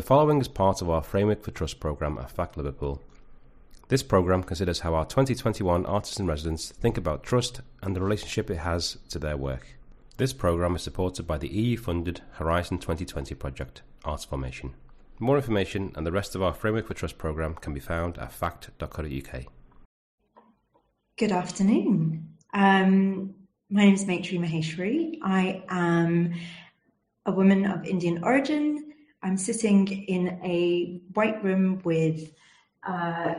The following is part of our Framework for Trust programme at FACT Liverpool. This programme considers how our 2021 artists in residence think about trust and the relationship it has to their work. This programme is supported by the EU funded Horizon 2020 project, Arts Formation. More information and the rest of our Framework for Trust programme can be found at fact.co.uk. Good afternoon. Um, my name is Maitri Maheshwari. I am a woman of Indian origin I'm sitting in a white room with uh,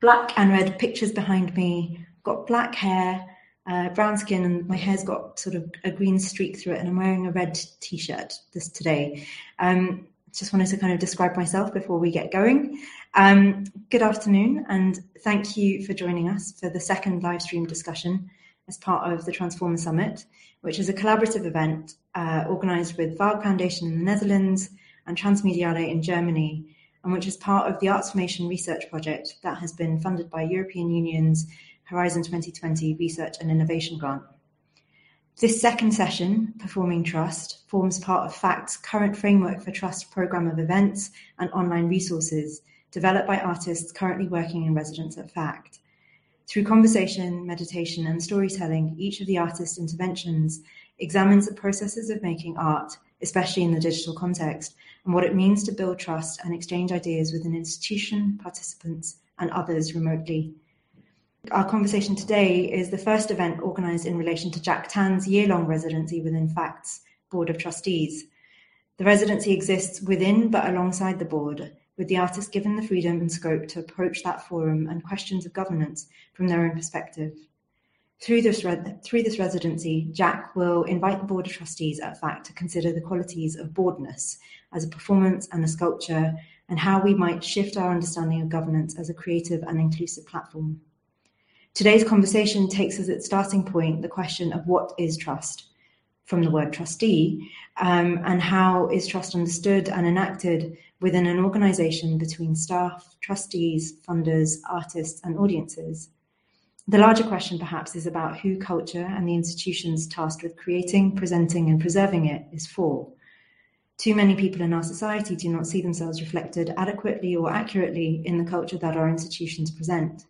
black and red pictures behind me, got black hair, uh, brown skin, and my hair's got sort of a green streak through it, and I'm wearing a red t shirt this today. Um, just wanted to kind of describe myself before we get going. Um, good afternoon, and thank you for joining us for the second live stream discussion as part of the Transformer Summit, which is a collaborative event uh, organised with Waag Foundation in the Netherlands, and Transmediale in Germany, and which is part of the Arts Formation research project that has been funded by European Union's Horizon 2020 Research and Innovation Grant. This second session, Performing Trust, forms part of FACT's current Framework for Trust programme of events and online resources developed by artists currently working in residence at FACT. Through conversation, meditation, and storytelling, each of the artist interventions examines the processes of making art, especially in the digital context, and what it means to build trust and exchange ideas with an institution, participants, and others remotely. Our conversation today is the first event organised in relation to Jack Tan's year long residency within FACT's Board of Trustees. The residency exists within but alongside the board, with the artist given the freedom and scope to approach that forum and questions of governance from their own perspective. Through this, re- through this residency, Jack will invite the Board of Trustees at FACT to consider the qualities of boardness as a performance and a sculpture, and how we might shift our understanding of governance as a creative and inclusive platform. Today's conversation takes as its starting point the question of what is trust, from the word trustee, um, and how is trust understood and enacted within an organisation between staff, trustees, funders, artists, and audiences. The larger question, perhaps, is about who culture and the institutions tasked with creating, presenting, and preserving it is for. Too many people in our society do not see themselves reflected adequately or accurately in the culture that our institutions present.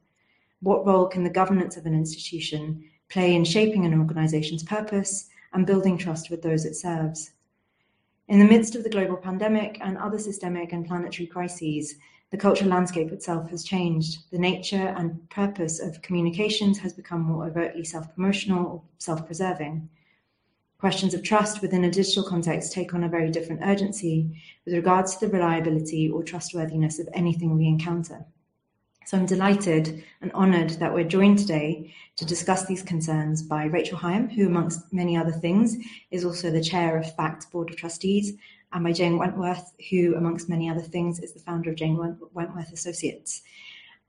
What role can the governance of an institution play in shaping an organization's purpose and building trust with those it serves? In the midst of the global pandemic and other systemic and planetary crises, the cultural landscape itself has changed. The nature and purpose of communications has become more overtly self promotional or self preserving. Questions of trust within a digital context take on a very different urgency with regards to the reliability or trustworthiness of anything we encounter. So I'm delighted and honoured that we're joined today to discuss these concerns by Rachel Higham, who, amongst many other things, is also the chair of FACT Board of Trustees, and by Jane Wentworth, who, amongst many other things, is the founder of Jane Wentworth Associates.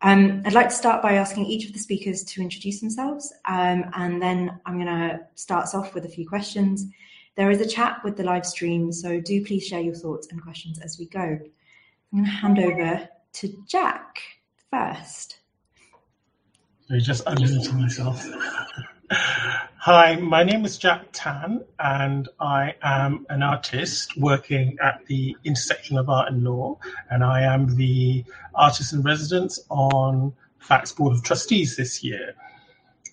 Um, I'd like to start by asking each of the speakers to introduce themselves, um, and then I'm going to start us off with a few questions. There is a chat with the live stream, so do please share your thoughts and questions as we go. I'm going to hand over to Jack first. So just unmuting myself. Hi, my name is Jack Tan, and I am an artist working at the intersection of art and law, and I am the artist in residence on FACT's Board of Trustees this year.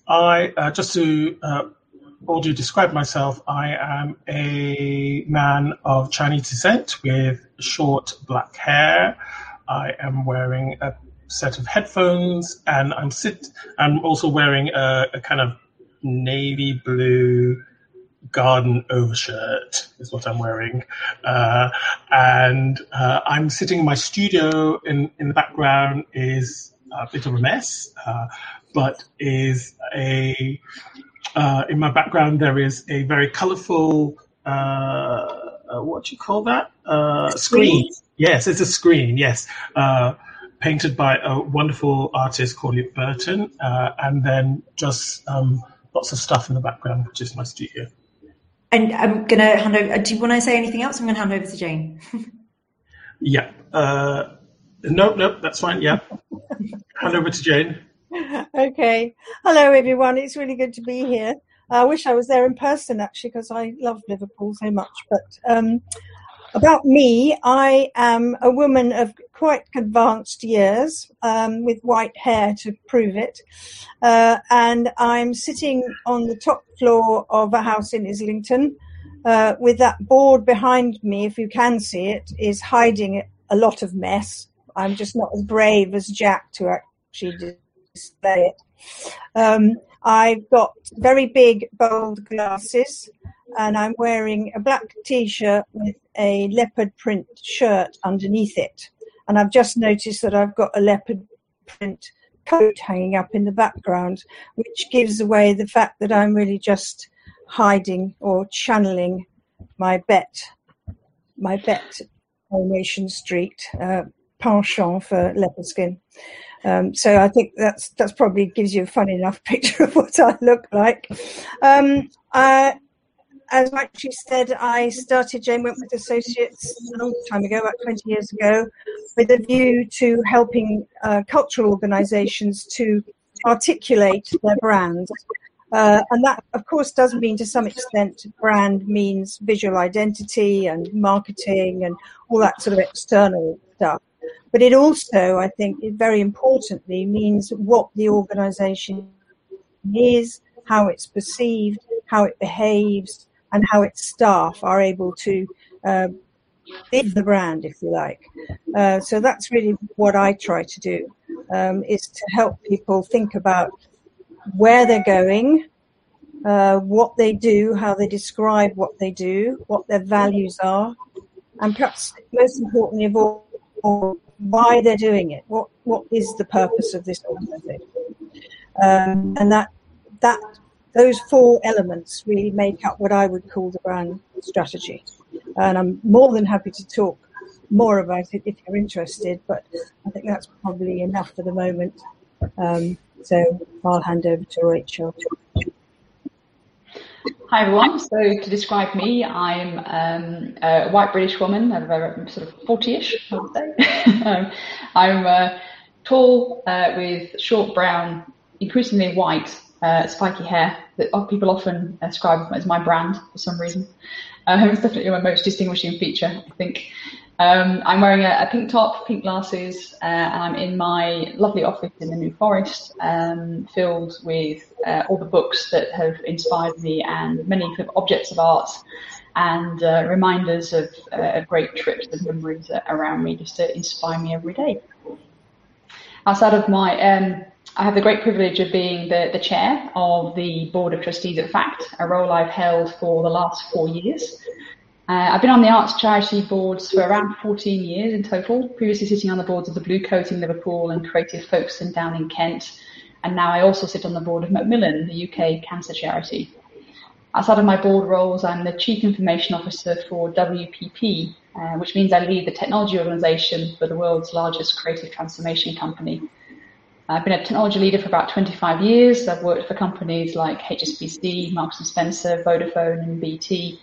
I uh, just to uh, describe myself, I am a man of Chinese descent with short black hair. I am wearing a set of headphones, and I'm sit. I'm also wearing a, a kind of navy blue garden overshirt is what I'm wearing, uh, and uh, I'm sitting in my studio. In in the background is a bit of a mess, uh, but is a uh, in my background there is a very colourful. Uh, uh, what do you call that? screen. Yes, it's a screen. Yes painted by a wonderful artist called Burton, uh, and then just um, lots of stuff in the background, which is my studio. And I'm going to hand over. Do you want to say anything else? I'm going to hand over to Jane. yeah. Uh, no, no, that's fine. Yeah. hand over to Jane. Okay. Hello, everyone. It's really good to be here. I wish I was there in person actually because I love Liverpool so much. But um, about me, I am a woman of quite advanced years um, with white hair to prove it. Uh, and I'm sitting on the top floor of a house in Islington uh, with that board behind me, if you can see it, is hiding a lot of mess. I'm just not as brave as Jack to actually display it. Um, I've got very big, bold glasses, and I'm wearing a black t shirt with a leopard print shirt underneath it. And I've just noticed that I've got a leopard print coat hanging up in the background, which gives away the fact that I'm really just hiding or channeling my Bet, my Bet Coronation Street uh, penchant for leopard skin. Um, so I think that's that's probably gives you a fun enough picture of what I look like. Um, I, as she said, I started Jane Wentworth Associates a long time ago, about 20 years ago, with a view to helping uh, cultural organisations to articulate their brand. Uh, and that, of course, does mean to some extent brand means visual identity and marketing and all that sort of external stuff. But it also, I think, very importantly means what the organisation is, how it's perceived, how it behaves, and how its staff are able to uh, live the brand, if you like. Uh, so that's really what I try to do, um, is to help people think about where they're going, uh, what they do, how they describe what they do, what their values are, and perhaps most importantly of all, why they're doing it. What what is the purpose of this organization? Um, and that that those four elements really make up what I would call the brand strategy. And I'm more than happy to talk more about it if you're interested, but I think that's probably enough for the moment. Um, so I'll hand over to Rachel. Hi everyone. So to describe me, I'm um, a white British woman, a sort of 40-ish, I would say. um, I'm uh, tall uh, with short brown, increasingly white, uh, spiky hair that people often describe as my brand for some reason. Uh, it's definitely my most distinguishing feature, I think. Um, I'm wearing a, a, pink top, pink glasses, uh, and I'm in my lovely office in the New Forest, um, filled with uh, all the books that have inspired me and many kind of objects of art and uh, reminders of uh, great trips and memories around me just to inspire me every day. Outside of my, um, I have the great privilege of being the, the chair of the Board of Trustees at FACT, a role I've held for the last four years. Uh, I've been on the arts charity boards for around 14 years in total, previously sitting on the boards of the Bluecoat in Liverpool and Creative Folkestone down in Kent. And now I also sit on the board of Macmillan, the UK cancer charity. Outside of my board roles, I'm the Chief Information Officer for WPP, uh, which means I lead the technology organisation for the world's largest creative transformation company. I've been a technology leader for about 25 years. I've worked for companies like HSBC, Marks & Spencer, Vodafone and BT,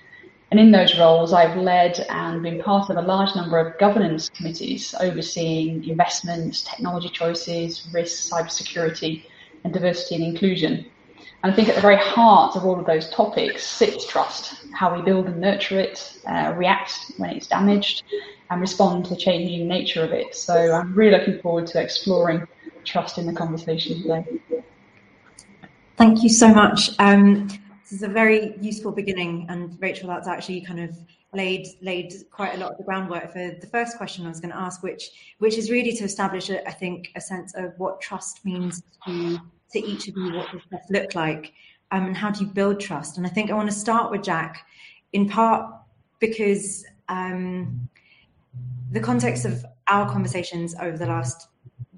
and in those roles, I've led and been part of a large number of governance committees overseeing investments, technology choices, risks, cybersecurity, and diversity and inclusion. And I think at the very heart of all of those topics sits trust, how we build and nurture it, uh, react when it's damaged, and respond to the changing nature of it. So I'm really looking forward to exploring trust in the conversation today. Thank you so much. Um, this is a very useful beginning, and Rachel, that's actually kind of laid laid quite a lot of the groundwork for the first question I was going to ask, which which is really to establish, I think, a sense of what trust means to to each of you. What does trust look like, um, and how do you build trust? And I think I want to start with Jack, in part because um, the context of our conversations over the last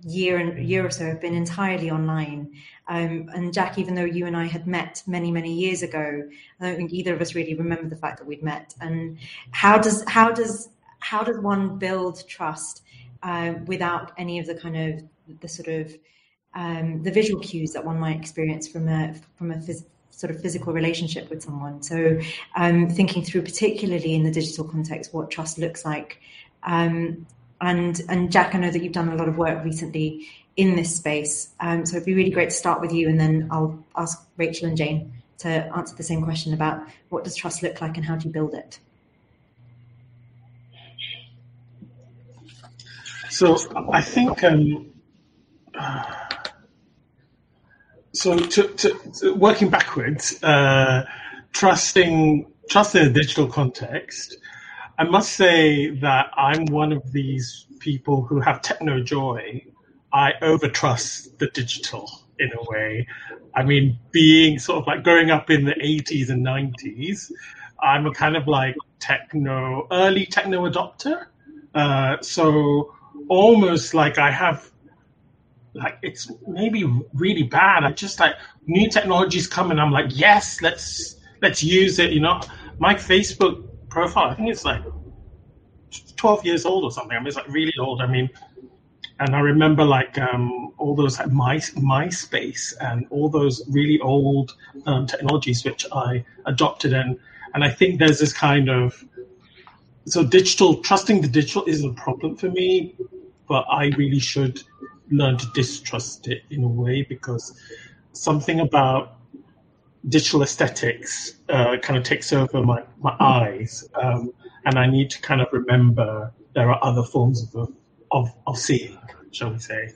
year and year or so have been entirely online. Um, and Jack, even though you and I had met many many years ago, I don't think either of us really remember the fact that we'd met. And how does how does how does one build trust uh, without any of the kind of the sort of um, the visual cues that one might experience from a from a phys- sort of physical relationship with someone. So, um, thinking through, particularly in the digital context, what trust looks like. Um, and and Jack, I know that you've done a lot of work recently in this space. Um, so it'd be really great to start with you, and then I'll ask Rachel and Jane to answer the same question about what does trust look like and how do you build it. So I think um, so. To, to, to, working backwards, uh, trusting trust in a digital context. I must say that I'm one of these people who have techno joy. I overtrust the digital in a way. I mean, being sort of like growing up in the 80s and 90s, I'm a kind of like techno, early techno adopter. Uh, so almost like I have, like it's maybe really bad. I just like new technologies come and I'm like, yes, let's let's use it. You know, my Facebook profile, I think it's like 12 years old or something. I mean, it's like really old. I mean, and I remember like um, all those like My, MySpace and all those really old um, technologies which I adopted and and I think there's this kind of so digital trusting the digital isn't a problem for me, but I really should learn to distrust it in a way because something about digital aesthetics uh, kind of takes over my, my eyes. Um, and I need to kind of remember there are other forms of, of, of seeing, shall we say.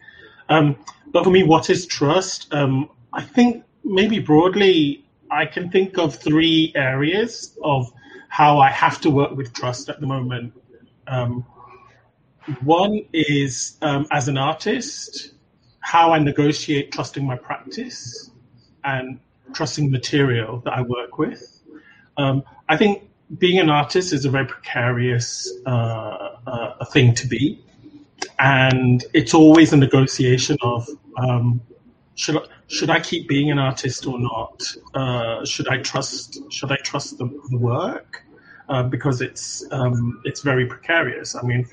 Um, but for me, what is trust? Um, I think maybe broadly, I can think of three areas of how I have to work with trust at the moment. Um, one is um, as an artist, how I negotiate trusting my practice and trusting material that I work with. Um, I think being an artist is a very precarious uh, uh, thing to be, and it's always a negotiation of um, should I, should I keep being an artist or not? Uh, should I trust should I trust the, the work uh, because it's um, it's very precarious. I mean,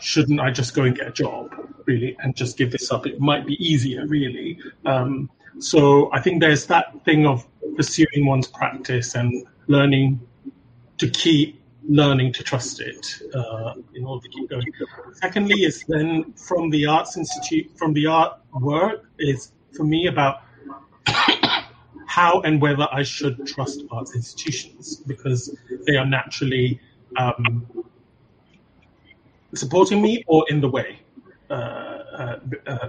shouldn't I just go and get a job really and just give this up? It might be easier really. Um, so I think there's that thing of pursuing one's practice and learning to keep learning to trust it uh, in order to keep going. Secondly, is then from the arts institute, from the art work, is for me about how and whether I should trust arts institutions because they are naturally um, supporting me or in the way. Uh,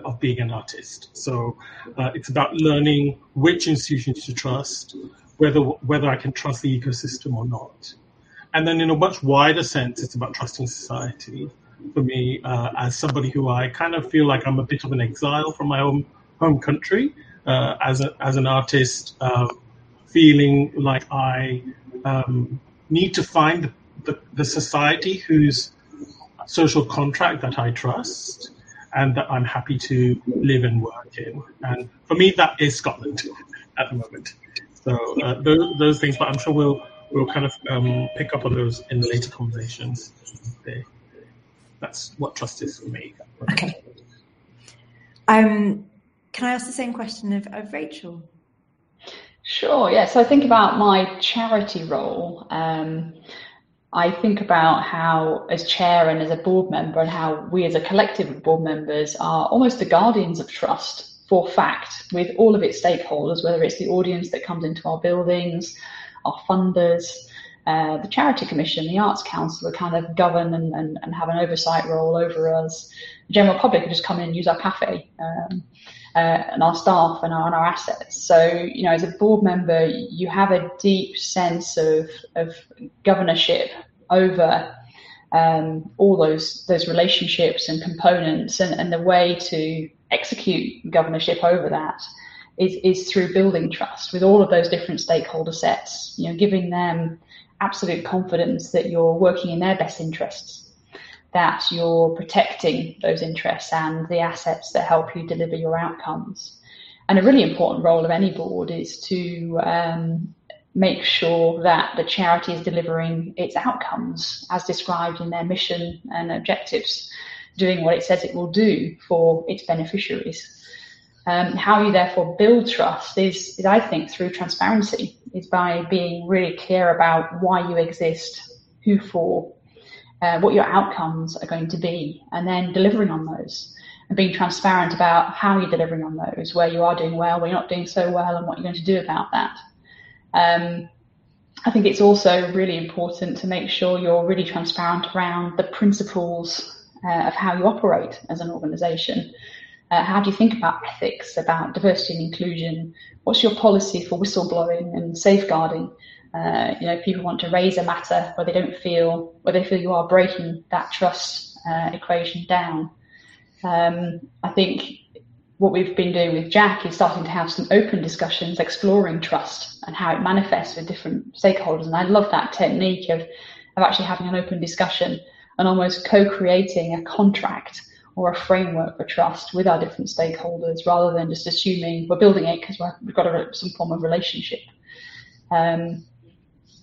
of being an artist. So uh, it's about learning which institutions to trust, whether whether I can trust the ecosystem or not. And then in a much wider sense, it's about trusting society. For me, uh, as somebody who I kind of feel like I'm a bit of an exile from my own home country, uh, as a, as an artist, uh, feeling like I um, need to find the, the, the society whose social contract that I trust and that I'm happy to live and work in. And for me, that is Scotland at the moment. So uh, those, those, things, but I'm sure we'll we'll kind of um, pick up on those in the later conversations. That's what trust is for me. Okay. Um, can I ask the same question of, of Rachel? Sure. Yeah. So I think about my charity role. Um, I think about how, as chair and as a board member, and how we as a collective of board members are almost the guardians of trust for FACT with all of its stakeholders, whether it's the audience that comes into our buildings, our funders, uh, the Charity Commission, the Arts Council that kind of govern and, and, and, have an oversight role over us. The general public just come in and use our cafe. Um, uh, and our staff and our, and our assets. So, you know, as a board member, you have a deep sense of, of governorship over um, all those those relationships and components, and, and the way to execute governorship over that is, is through building trust with all of those different stakeholder sets. You know, giving them absolute confidence that you're working in their best interests that you're protecting those interests and the assets that help you deliver your outcomes. And a really important role of any board is to um, make sure that the charity is delivering its outcomes as described in their mission and objectives, doing what it says it will do for its beneficiaries. Um, how you therefore build trust is, is, I think, through transparency, is by being really clear about why you exist, who for, uh, what your outcomes are going to be, and then delivering on those and being transparent about how you're delivering on those, where you are doing well, where you're not doing so well, and what you're going to do about that. Um, I think it's also really important to make sure you're really transparent around the principles uh, of how you operate as an organisation. Uh, how do you think about ethics, about diversity and inclusion? What's your policy for whistleblowing and safeguarding? Uh, you know, people want to raise a matter where they don't feel, where they feel you are breaking that trust uh, equation down. Um, I think what we've been doing with Jack is starting to have some open discussions exploring trust and how it manifests with different stakeholders. And I love that technique of, of actually having an open discussion and almost co-creating a contract or a framework for trust with our different stakeholders rather than just assuming we're building it because we've got a, some form of relationship. Um,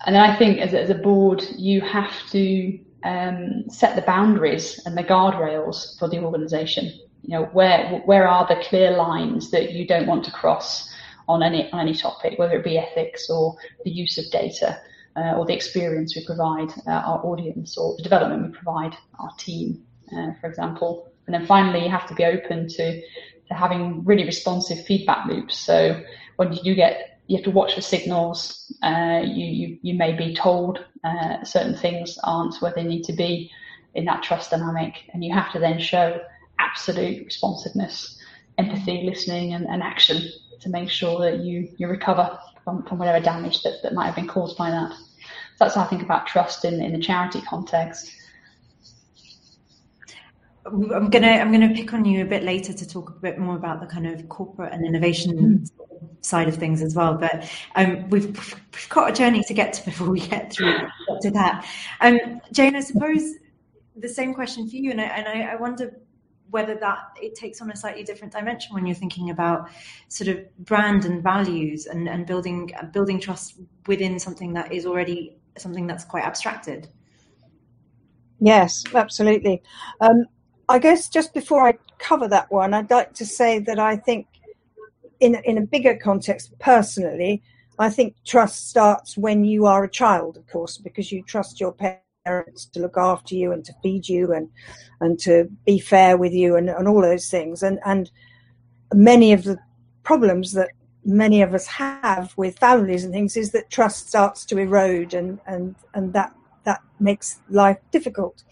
and then I think as, as a board, you have to um, set the boundaries and the guardrails for the organisation. You know, where where are the clear lines that you don't want to cross on any on any topic, whether it be ethics or the use of data, uh, or the experience we provide uh, our audience, or the development we provide our team, uh, for example. And then finally, you have to be open to to having really responsive feedback loops. So when you do get you have to watch the signals. Uh, you, you, you may be told uh, certain things aren't where they need to be in that trust dynamic, and you have to then show absolute responsiveness, empathy, listening, and, and action to make sure that you you recover from, from whatever damage that, that might have been caused by that. So that's how I think about trust in in the charity context. I'm gonna I'm gonna pick on you a bit later to talk a bit more about the kind of corporate and innovation mm. side of things as well. But um, we've, we've got a journey to get to before we get through to that. Um, Jane, I suppose the same question for you, and I, and I, I wonder whether that it takes on a slightly different dimension when you're thinking about sort of brand and values and, and building building trust within something that is already something that's quite abstracted. Yes, absolutely. Um, I guess just before I cover that one, I'd like to say that I think, in in a bigger context, personally, I think trust starts when you are a child, of course, because you trust your parents to look after you and to feed you and and to be fair with you and, and all those things. And and many of the problems that many of us have with families and things is that trust starts to erode and and and that that makes life difficult.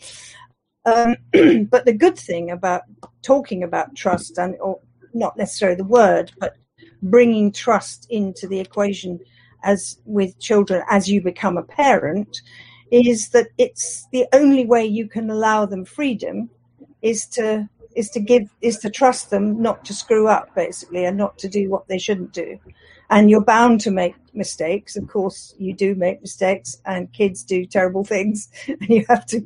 Um, but the good thing about talking about trust, and or not necessarily the word, but bringing trust into the equation as with children as you become a parent, is that it's the only way you can allow them freedom is to is to give is to trust them not to screw up basically and not to do what they shouldn't do. And you're bound to make mistakes. Of course you do make mistakes and kids do terrible things and you have to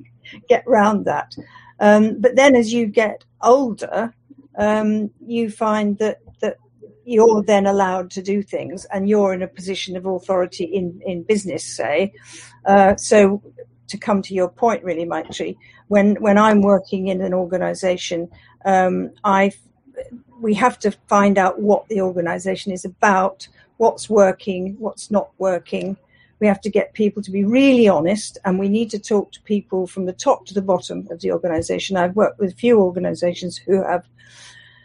get round that. Um, but then as you get older, um, you find that, that you're then allowed to do things and you're in a position of authority in, in business, say. Uh, so to come to your point, really, Maitri, when, when I'm working in an organization, um, I we have to find out what the organization is about, what's working, what's not working, we have to get people to be really honest and we need to talk to people from the top to the bottom of the organization. I've worked with a few organizations who have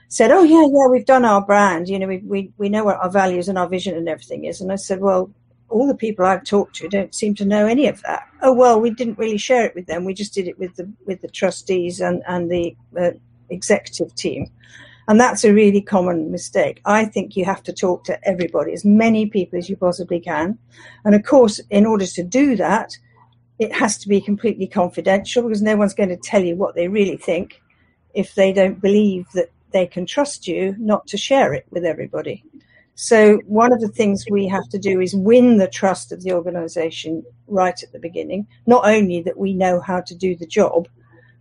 said, Oh yeah, yeah, we've done our brand, you know, we, we, we know what our values and our vision and everything is. And I said, Well, all the people I've talked to don't seem to know any of that. Oh well, we didn't really share it with them. We just did it with the with the trustees and and the uh, executive team. And that's a really common mistake. I think you have to talk to everybody, as many people as you possibly can. And of course, in order to do that, it has to be completely confidential because no one's going to tell you what they really think if they don't believe that they can trust you not to share it with everybody. So, one of the things we have to do is win the trust of the organization right at the beginning. Not only that we know how to do the job,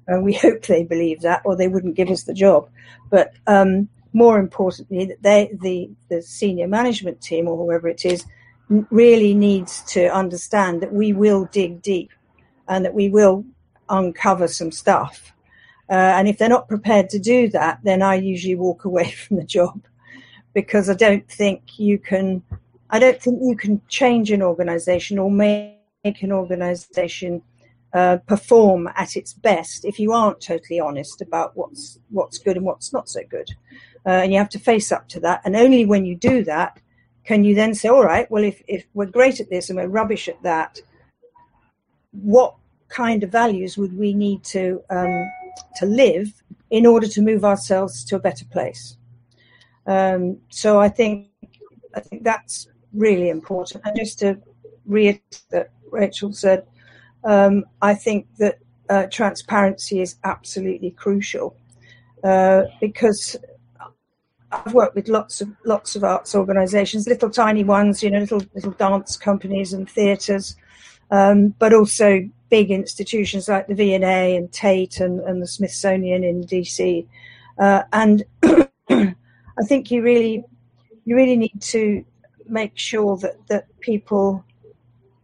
and we hope they believe that, or they wouldn't give us the job. But um, more importantly, that they, the the senior management team or whoever it is, really needs to understand that we will dig deep, and that we will uncover some stuff. Uh, and if they're not prepared to do that, then I usually walk away from the job because I don't think you can. I don't think you can change an organization or make an organization uh, perform at its best if you aren't totally honest about what's what's good and what's not so good, uh, and you have to face up to that. And only when you do that can you then say, all right, well, if if we're great at this and we're rubbish at that, what kind of values would we need to um, to live in order to move ourselves to a better place. Um, so I think I think that's really important. And just to reiterate that Rachel said, um, I think that uh, transparency is absolutely crucial uh, because I've worked with lots of lots of arts organisations, little tiny ones, you know, little little dance companies and theatres, um, but also big institutions like the V&A and Tate and, and the Smithsonian in DC. Uh, and I think you really you really need to make sure that that people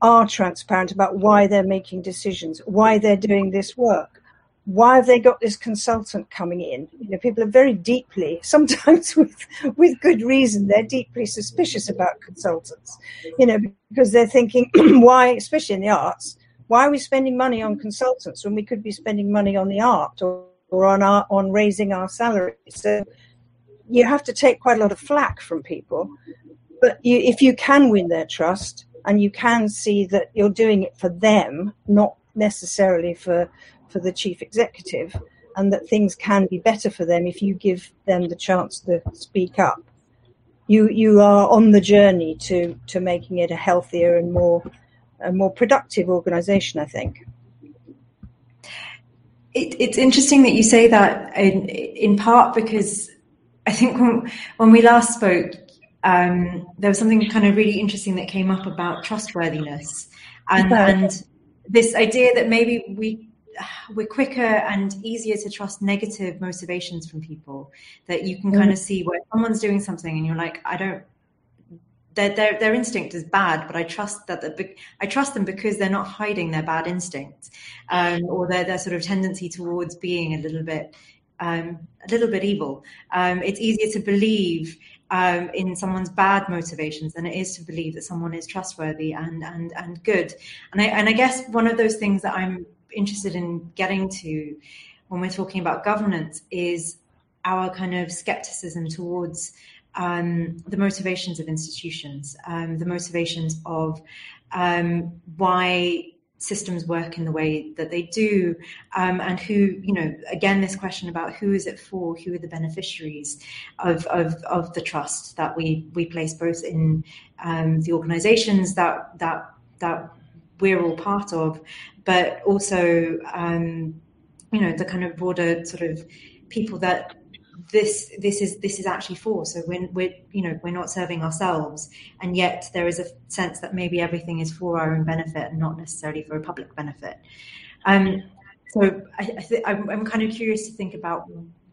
are transparent about why they're making decisions, why they're doing this work why have they got this consultant coming in? You know, people are very deeply, sometimes with with good reason, they're deeply suspicious about consultants. You know, because they're thinking, why, especially in the arts, why are we spending money on consultants when we could be spending money on the art or, or on our on raising our salaries? So you have to take quite a lot of flack from people, but you, if you can win their trust and you can see that you're doing it for them, not necessarily for for the chief executive and that things can be better for them if you give them the chance to speak up. You you are on the journey to to making it a healthier and more a more productive organisation. I think. It, it's interesting that you say that in in part because I think when when we last spoke, um, there was something kind of really interesting that came up about trustworthiness and and this idea that maybe we we're quicker and easier to trust negative motivations from people that you can kind of mm. see where someone's doing something and you're like i don't their, their, their instinct is bad, but I trust that the, I trust them because they're not hiding their bad instinct, um, or their, their sort of tendency towards being a little bit um, a little bit evil. Um, it's easier to believe um, in someone's bad motivations than it is to believe that someone is trustworthy and and and good. And I and I guess one of those things that I'm interested in getting to when we're talking about governance is our kind of skepticism towards um, the motivations of institutions, um, the motivations of um, why systems work in the way that they do, um, and who, you know, again, this question about who is it for, who are the beneficiaries of, of, of the trust that we, we place both in um, the organizations that, that, that we're all part of, but also, um, you know, the kind of broader sort of people that this this is this is actually for. So when we're you know we're not serving ourselves, and yet there is a sense that maybe everything is for our own benefit and not necessarily for a public benefit. Um, so I, I th- I'm, I'm, kind of curious to think about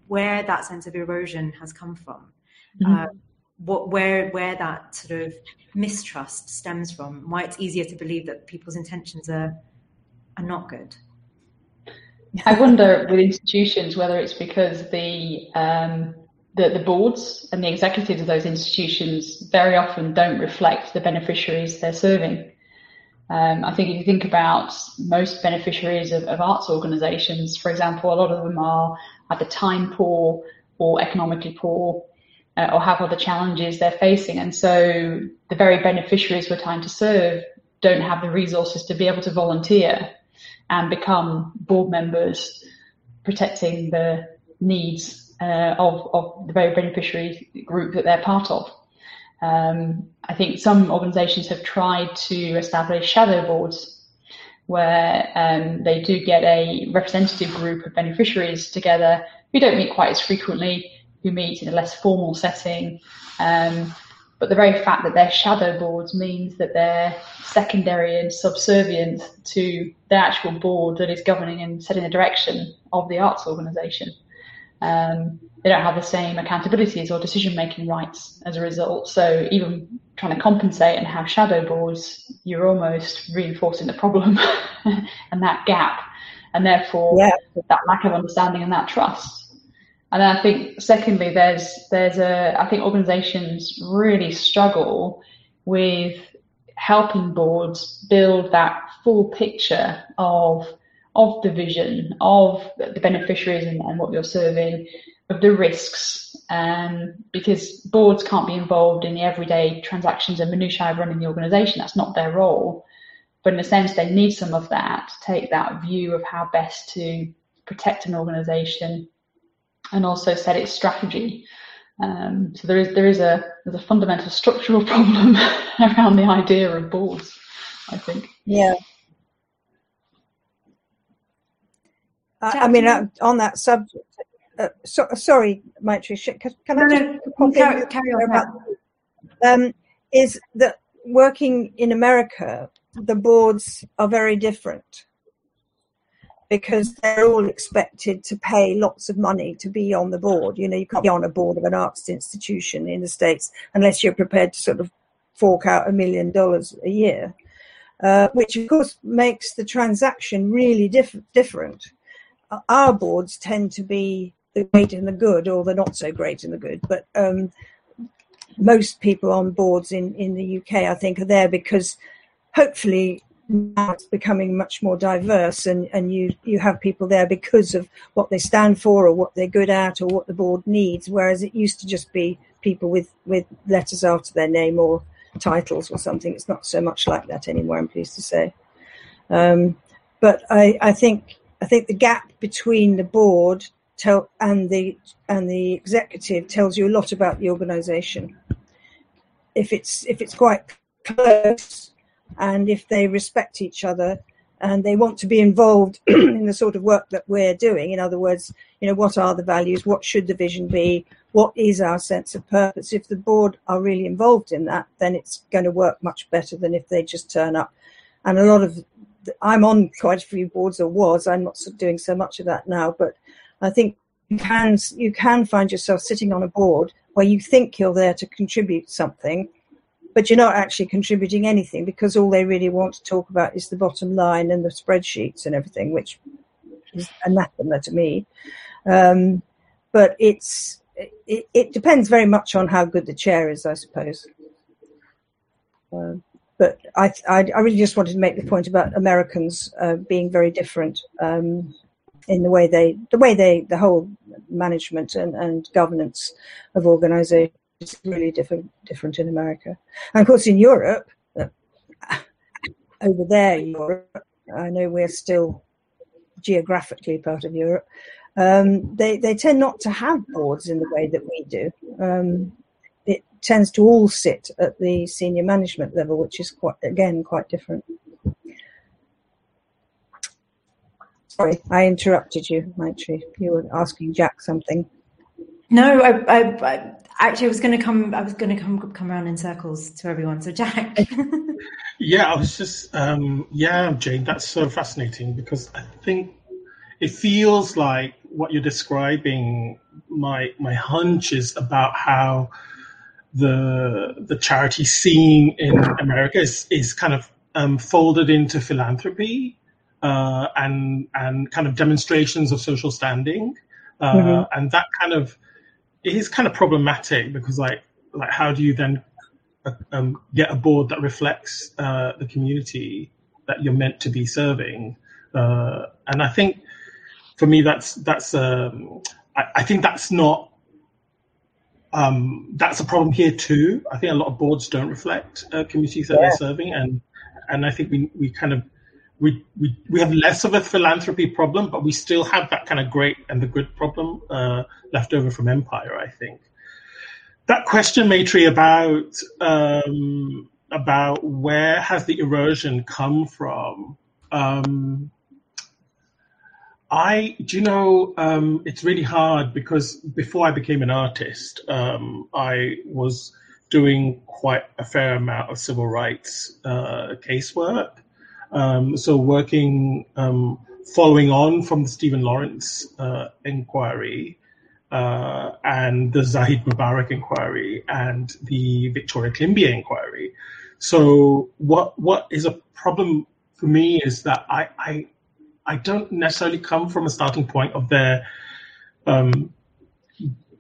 where that sense of erosion has come from. Mm-hmm. Uh, what where where that sort of mistrust stems from, why it's easier to believe that people's intentions are are not good. I wonder with institutions whether it's because the um, the, the boards and the executives of those institutions very often don't reflect the beneficiaries they're serving. Um, I think if you think about most beneficiaries of, of arts organisations, for example, a lot of them are either time poor or economically poor uh, or have other challenges they're facing. And so the very beneficiaries we're trying to serve don't have the resources to be able to volunteer and become board members protecting the needs uh, of, of the very beneficiary group that they're part of. Um, I think some organisations have tried to establish shadow boards where um, they do get a representative group of beneficiaries together who don't meet quite as frequently, who meet in a less formal setting. Um, but the very fact that they're shadow boards means that they're secondary and subservient to the actual board that is governing and setting the direction of the arts organisation. Um, they don't have the same accountabilities or decision making rights as a result. So even trying to compensate and have shadow boards, you're almost reinforcing the problem and that gap, and therefore yeah. that lack of understanding and that trust. And I think secondly, there's there's a I think organisations really struggle with helping boards build that full picture of of the vision, of the beneficiaries and, and what you're serving, of the risks, um, because boards can't be involved in the everyday transactions and minutiae of running the organisation. That's not their role. But in a sense, they need some of that to take that view of how best to protect an organization and also set its strategy. Um, so there is there is a there's a fundamental structural problem around the idea of boards, I think. Yeah. I, I mean, uh, on that subject, uh, so, sorry, Maitri, can, can no, I just no, carry, carry on. about, um, is that working in America, the boards are very different because they're all expected to pay lots of money to be on the board. You know, you can't be on a board of an arts institution in the States unless you're prepared to sort of fork out a million dollars a year, uh, which of course makes the transaction really diff- different. Our boards tend to be the great and the good, or the not so great and the good, but um, most people on boards in, in the UK, I think, are there because hopefully now it's becoming much more diverse and, and you, you have people there because of what they stand for or what they're good at or what the board needs, whereas it used to just be people with, with letters after their name or titles or something. It's not so much like that anymore, I'm pleased to say. Um, but I, I think I think the gap between the board tell, and the and the executive tells you a lot about the organisation. If it's if it's quite close, and if they respect each other, and they want to be involved in the sort of work that we're doing. In other words, you know, what are the values? What should the vision be? What is our sense of purpose? If the board are really involved in that, then it's going to work much better than if they just turn up. And a lot of I'm on quite a few boards, or was. I'm not doing so much of that now, but I think you can you can find yourself sitting on a board where you think you're there to contribute something, but you're not actually contributing anything because all they really want to talk about is the bottom line and the spreadsheets and everything, which is anathema to me. Um, but it's it, it, depends very much on how good the chair is, I suppose. Uh, but I, I, I, really just wanted to make the point about Americans uh, being very different. Um, in the way they, the way they, the whole management and, and governance of organizations is really different, different in America. And of course, in Europe, uh, over there, Europe, I know we're still geographically part of Europe. Um, they they tend not to have boards in the way that we do. Um, it tends to all sit at the senior management level, which is quite again quite different. Sorry, I interrupted you, Maitri. You were asking Jack something. No, I, I, I actually I was going to come. I was going to come come around in circles to everyone. So Jack. yeah, I was just um, yeah, Jane. That's so fascinating because I think it feels like what you're describing. My my hunch is about how the the charity scene in America is is kind of um, folded into philanthropy uh, and and kind of demonstrations of social standing, uh, mm-hmm. and that kind of is kind of problematic because like like how do you then um, get a board that reflects uh, the community that you're meant to be serving? Uh, and I think for me that's that's um, I, I think that's not um, that's a problem here too. I think a lot of boards don't reflect uh, communities that yeah. they're serving, and and I think we we kind of we, we, we have less of a philanthropy problem, but we still have that kind of great and the good problem uh, left over from empire. I think that question, Maitri, about um, about where has the erosion come from? Um, I do you know um, it's really hard because before I became an artist, um, I was doing quite a fair amount of civil rights uh, casework um, so working, um, following on from the Stephen Lawrence uh, inquiry uh, and the Zahid Mubarak inquiry and the Victoria Climbié inquiry. So what what is a problem for me is that I I, I don't necessarily come from a starting point of their um,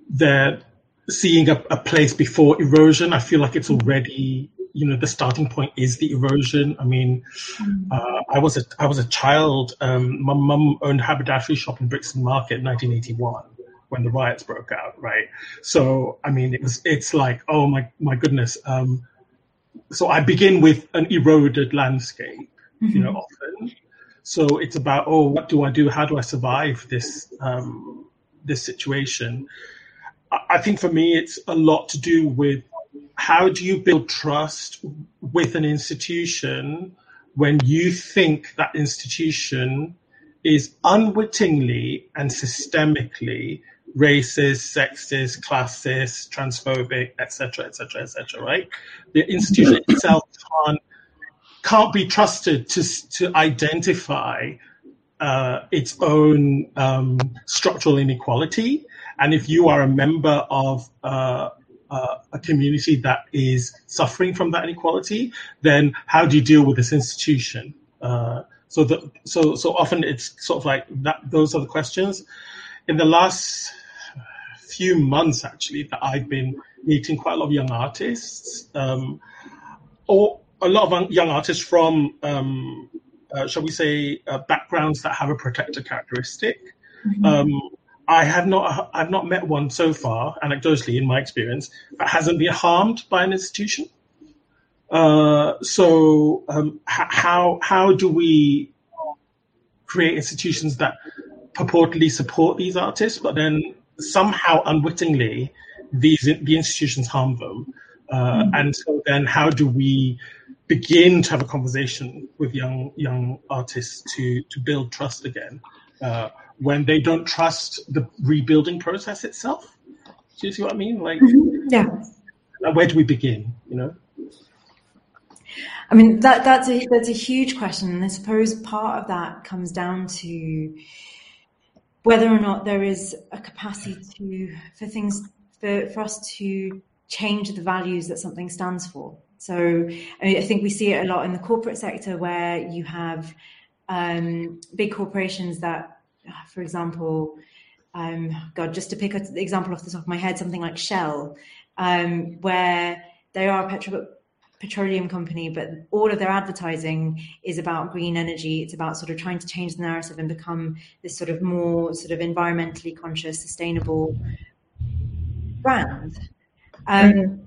their seeing a, a place before erosion. I feel like it's already you know the starting point is the erosion. I mean, mm. uh, I was a I was a child. Um, my mum owned a haberdashery shop in Brixton Market in 1981 when the riots broke out, right? So I mean, it was it's like oh my my goodness. Um, so I begin with an eroded landscape, mm-hmm. you know, mm-hmm. often. So it's about, oh, what do I do? How do I survive this um, this situation? I think for me, it's a lot to do with how do you build trust with an institution when you think that institution is unwittingly and systemically racist, sexist, classist, transphobic, etc., etc., etc. Right? The institution itself can't can't be trusted to to identify uh, its own um, structural inequality. And if you are a member of uh, uh, a community that is suffering from that inequality, then how do you deal with this institution? Uh, so, the, so, so often it's sort of like that. Those are the questions. In the last few months, actually, that I've been meeting quite a lot of young artists, um, or a lot of young artists from, um, uh, shall we say, uh, backgrounds that have a protector characteristic. Mm-hmm. Um, I have not, I've not met one so far, anecdotally in my experience, that hasn't been harmed by an institution. Uh, so, um, h- how how do we create institutions that purportedly support these artists, but then somehow unwittingly these the institutions harm them? Uh, mm-hmm. And so, then how do we begin to have a conversation with young young artists to to build trust again? Uh, when they don't trust the rebuilding process itself. Do you see what I mean? Like, mm-hmm. yeah. Where do we begin? You know. I mean that that's a that's a huge question, and I suppose part of that comes down to whether or not there is a capacity to for things for, for us to change the values that something stands for. So I, mean, I think we see it a lot in the corporate sector where you have um, big corporations that for example, um, God, just to pick an example off the top of my head, something like Shell, um, where they are a petro- petroleum company, but all of their advertising is about green energy. It's about sort of trying to change the narrative and become this sort of more sort of environmentally conscious, sustainable brand. Um, mm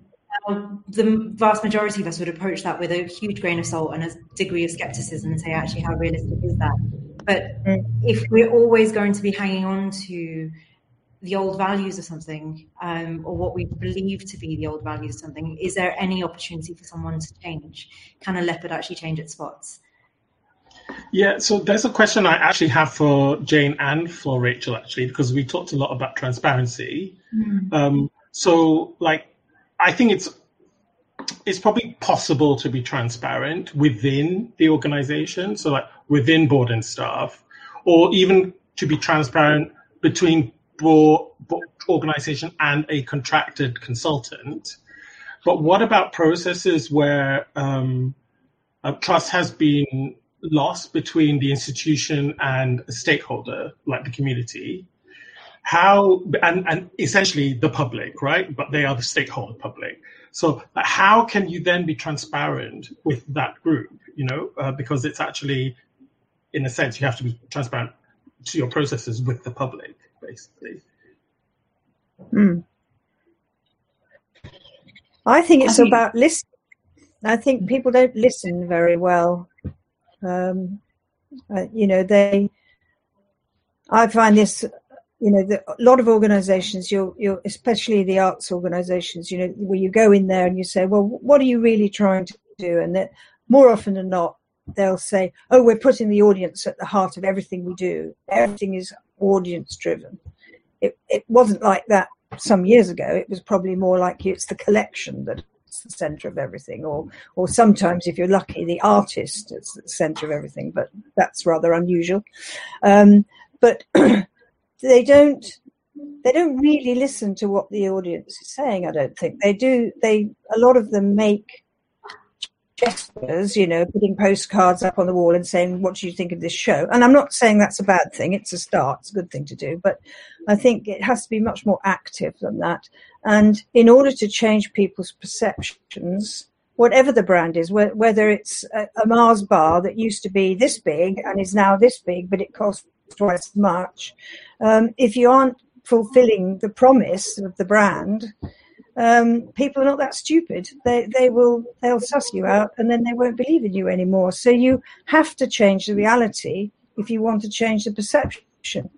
the vast majority of us would approach that with a huge grain of salt and a degree of skepticism and say, actually, how realistic is that? But mm. if we're always going to be hanging on to the old values of something, um, or what we believe to be the old values of something, is there any opportunity for someone to change? Can a leopard actually change its spots? Yeah, so there's a question I actually have for Jane and for Rachel, actually, because we talked a lot about transparency. Mm. Um, so, like, I think it's it's probably possible to be transparent within the organization, so like within board and staff, or even to be transparent between board, organization and a contracted consultant. But what about processes where um, trust has been lost between the institution and a stakeholder like the community? How and, and essentially the public, right? But they are the stakeholder public. So how can you then be transparent with that group? You know, uh, because it's actually, in a sense, you have to be transparent to your processes with the public, basically. Mm. I think it's I think, about listening. I think people don't listen very well. Um, uh, you know, they. I find this you know, the, a lot of organisations, you're, you're, especially the arts organisations, you know, where you go in there and you say, well, what are you really trying to do? And that more often than not, they'll say, oh, we're putting the audience at the heart of everything we do. Everything is audience driven. It, it wasn't like that some years ago. It was probably more like it's the collection that's the center of everything, or or sometimes, if you're lucky, the artist is the center of everything. But that's rather unusual. Um, but they don't they don't really listen to what the audience is saying. I don't think they do. They a lot of them make gestures, you know, putting postcards up on the wall and saying, "What do you think of this show?" And I'm not saying that's a bad thing. It's a start. It's a good thing to do, but I think it has to be much more active than that. And in order to change people's perceptions, whatever the brand is, whether it's a, Mars bar that used to be this big and is now this big, but it costs twice as much. Um, if you aren't fulfilling the promise of the brand, um, people are not that stupid. They they will they'll suss you out, and then they won't believe in you anymore. So you have to change the reality if you want to change the perception,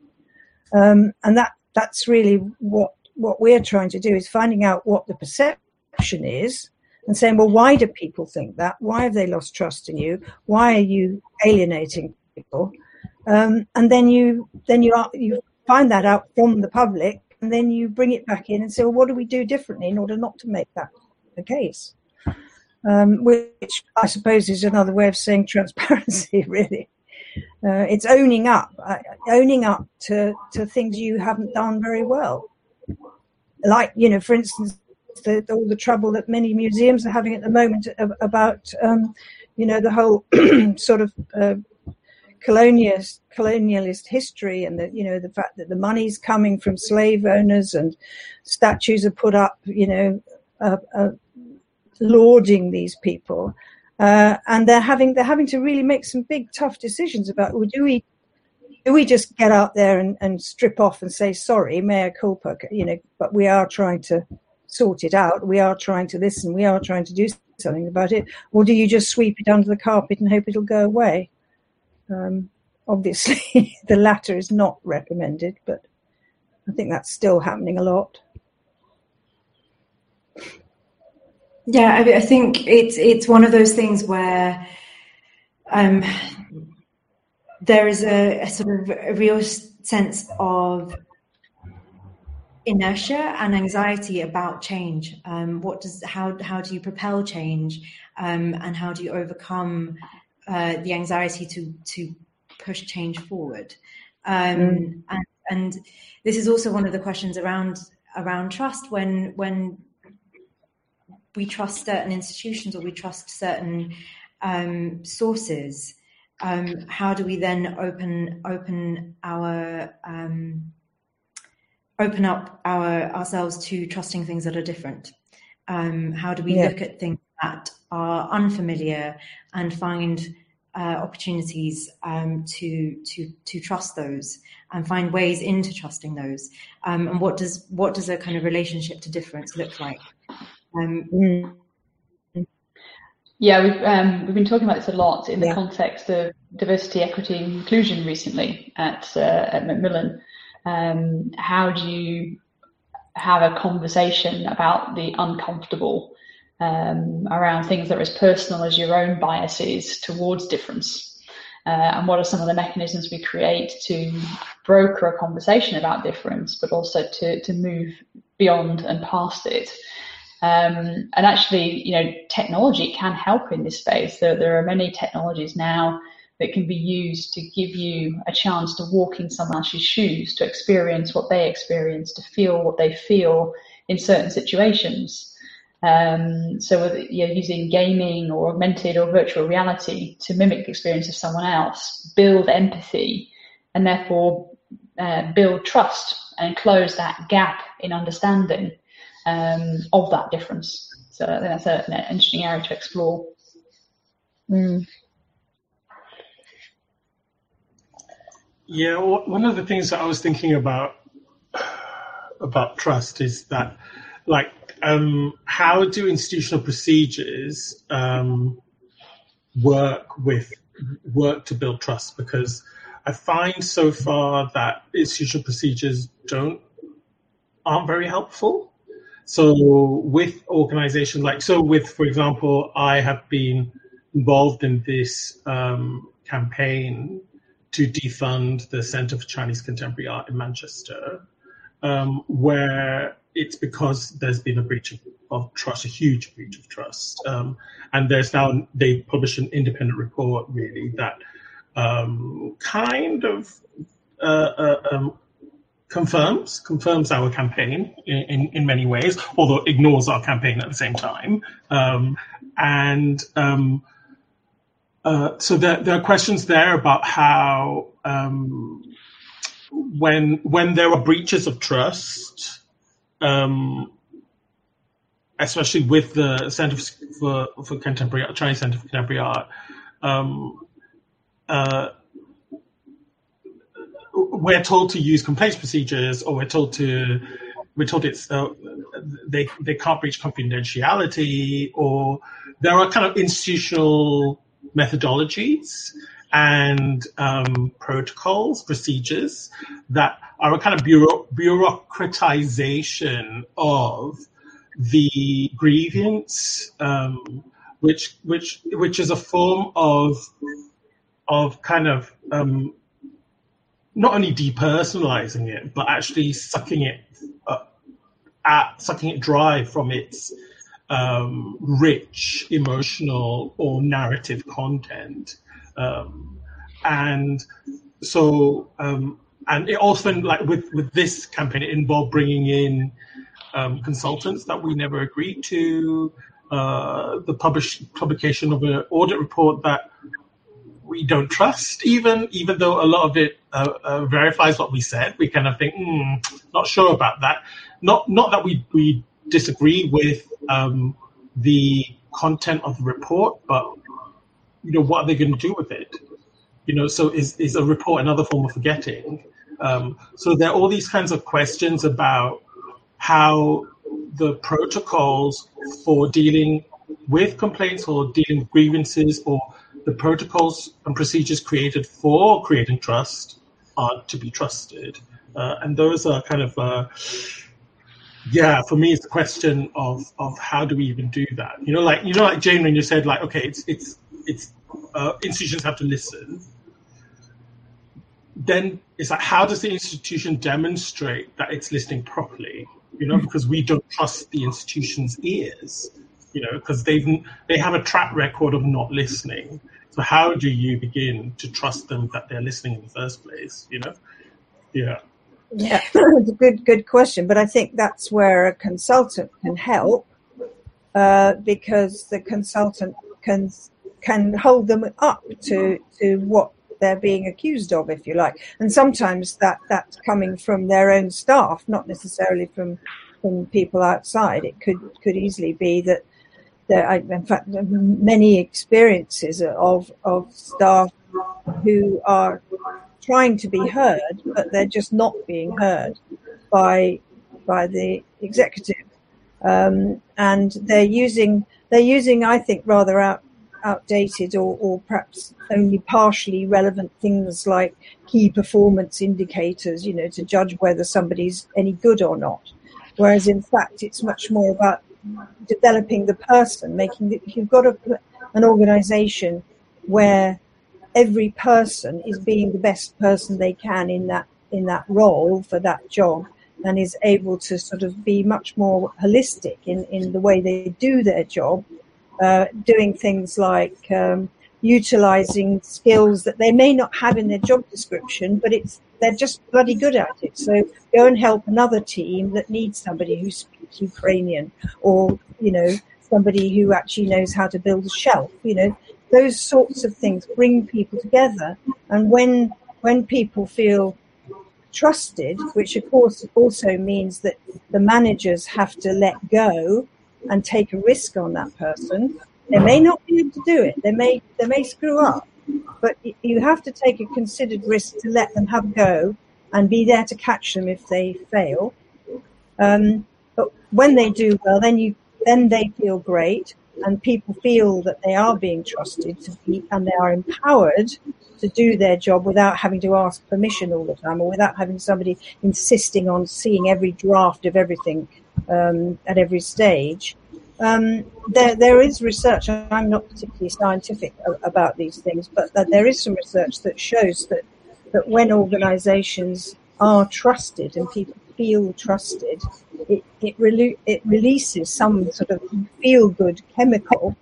um, and that that's really what what we're trying to do is finding out what the perception is and saying, well, why do people think that? Why have they lost trust in you? Why are you alienating people? Um, and then you then you are, you find that out from the public, and then you bring it back in and say, well, what do we do differently in order not to make that the case? Um, which I suppose is another way of saying transparency, really. Uh, it's owning up, uh, owning up to, to things you haven't done very well. Like, you know, for instance, the, all the trouble that many museums are having at the moment about, um, you know, the whole sort of uh, colonialist colonialist history and the you know the fact that the money's coming from slave owners and statues are put up you know uh, uh, lauding these people. Uh, and they're having they're having to really make some big tough decisions about well, do we do we just get out there and, and strip off and say sorry mea culpa you know but we are trying to sort it out. We are trying to listen. We are trying to do something about it. Or do you just sweep it under the carpet and hope it'll go away um, obviously, the latter is not recommended, but I think that's still happening a lot. Yeah, I, I think it's it's one of those things where um, there is a, a sort of a real sense of inertia and anxiety about change. Um, what does how how do you propel change, um, and how do you overcome uh, the anxiety to to push change forward. Um, mm. and, and this is also one of the questions around around trust when when we trust certain institutions or we trust certain um, sources. Um, how do we then open open our um, open up our ourselves to trusting things that are different? Um, how do we yeah. look at things that are unfamiliar and find uh, opportunities um, to to to trust those and find ways into trusting those. Um, and what does what does a kind of relationship to difference look like? Um, yeah, we've um, we've been talking about this a lot in the yeah. context of diversity, equity, and inclusion recently at uh, at Macmillan. Um, how do you have a conversation about the uncomfortable um, around things that are as personal as your own biases towards difference. Uh, and what are some of the mechanisms we create to broker a conversation about difference, but also to, to move beyond and past it. Um, and actually, you know, technology can help in this space. There, there are many technologies now that can be used to give you a chance to walk in someone else's shoes, to experience what they experience, to feel what they feel in certain situations. Um, so whether you're using gaming or augmented or virtual reality to mimic the experience of someone else, build empathy, and therefore uh, build trust and close that gap in understanding um, of that difference. So I think that's a, an interesting area to explore. Mm. Yeah, one of the things that I was thinking about about trust is that, like, um, how do institutional procedures um, work with work to build trust? Because I find so far that institutional procedures don't aren't very helpful. So with organizations like so with for example, I have been involved in this um, campaign to defund the Centre for Chinese Contemporary Art in Manchester, um, where it's because there's been a breach of, of trust, a huge breach of trust. Um, and there's now, they published an independent report really that um, kind of uh, uh, um, confirms confirms our campaign in, in, in, many ways, although ignores our campaign at the same time. Um, and um, uh, so there, there, are questions there about how um, when when there are breaches of trust, um, especially with the Center for, for Contemporary Art, Chinese Center for Contemporary Art, um, uh, we're told to use complaints procedures or we're told to we're told it's uh, they they can't breach confidentiality, or there are kind of institutional methodologies and um, protocols, procedures that are a kind of bureau- bureaucratization of the grievance, um, which which which is a form of of kind of um, not only depersonalizing it, but actually sucking it uh, at sucking it dry from its um, rich emotional or narrative content. Um, and so, um, and it also like with, with this campaign, it involved bringing in um, consultants that we never agreed to, uh, the publish, publication of an audit report that we don't trust, even even though a lot of it uh, uh, verifies what we said. We kind of think, mm, not sure about that. Not not that we we disagree with um, the content of the report, but you know, what are they going to do with it? You know, so is is a report another form of forgetting? Um, so there are all these kinds of questions about how the protocols for dealing with complaints or dealing with grievances or the protocols and procedures created for creating trust aren't to be trusted. Uh, and those are kind of uh, yeah, for me, it's a question of of how do we even do that? You know, like you know, like Jane, when you said like, okay, it's it's it's uh, institutions have to listen. Then it's like, how does the institution demonstrate that it's listening properly? You know, because we don't trust the institution's ears. You know, because they've they have a track record of not listening. So how do you begin to trust them that they're listening in the first place? You know, yeah. Yeah, good good question, but I think that's where a consultant can help uh, because the consultant can can hold them up to to what they're being accused of, if you like, and sometimes that that's coming from their own staff, not necessarily from from people outside. It could could easily be that there, in fact, many experiences of of staff who are trying to be heard, but they're just not being heard by by the executive, um, and they're using they're using I think rather out outdated or, or perhaps only partially relevant things like key performance indicators, you know, to judge whether somebody's any good or not. Whereas in fact, it's much more about developing the person, making the, you've got a, an organization where every person is being the best person they can in that in that role for that job and is able to sort of be much more holistic in, in the way they do their job, uh, doing things like um, utilizing skills that they may not have in their job description, but it's they're just bloody good at it. So go and help another team that needs somebody who speaks Ukrainian, or you know somebody who actually knows how to build a shelf. You know, those sorts of things bring people together. And when when people feel trusted, which of course also means that the managers have to let go and take a risk on that person. They may not be able to do it. They may they may screw up, but you have to take a considered risk to let them have a go and be there to catch them if they fail. Um, but when they do well, then you then they feel great, and people feel that they are being trusted to be, and they are empowered to do their job without having to ask permission all the time or without having somebody insisting on seeing every draft of everything um, at every stage. Um, there, there is research. I'm not particularly scientific about these things, but there is some research that shows that that when organisations are trusted and people feel trusted, it it, rele- it releases some sort of feel good chemical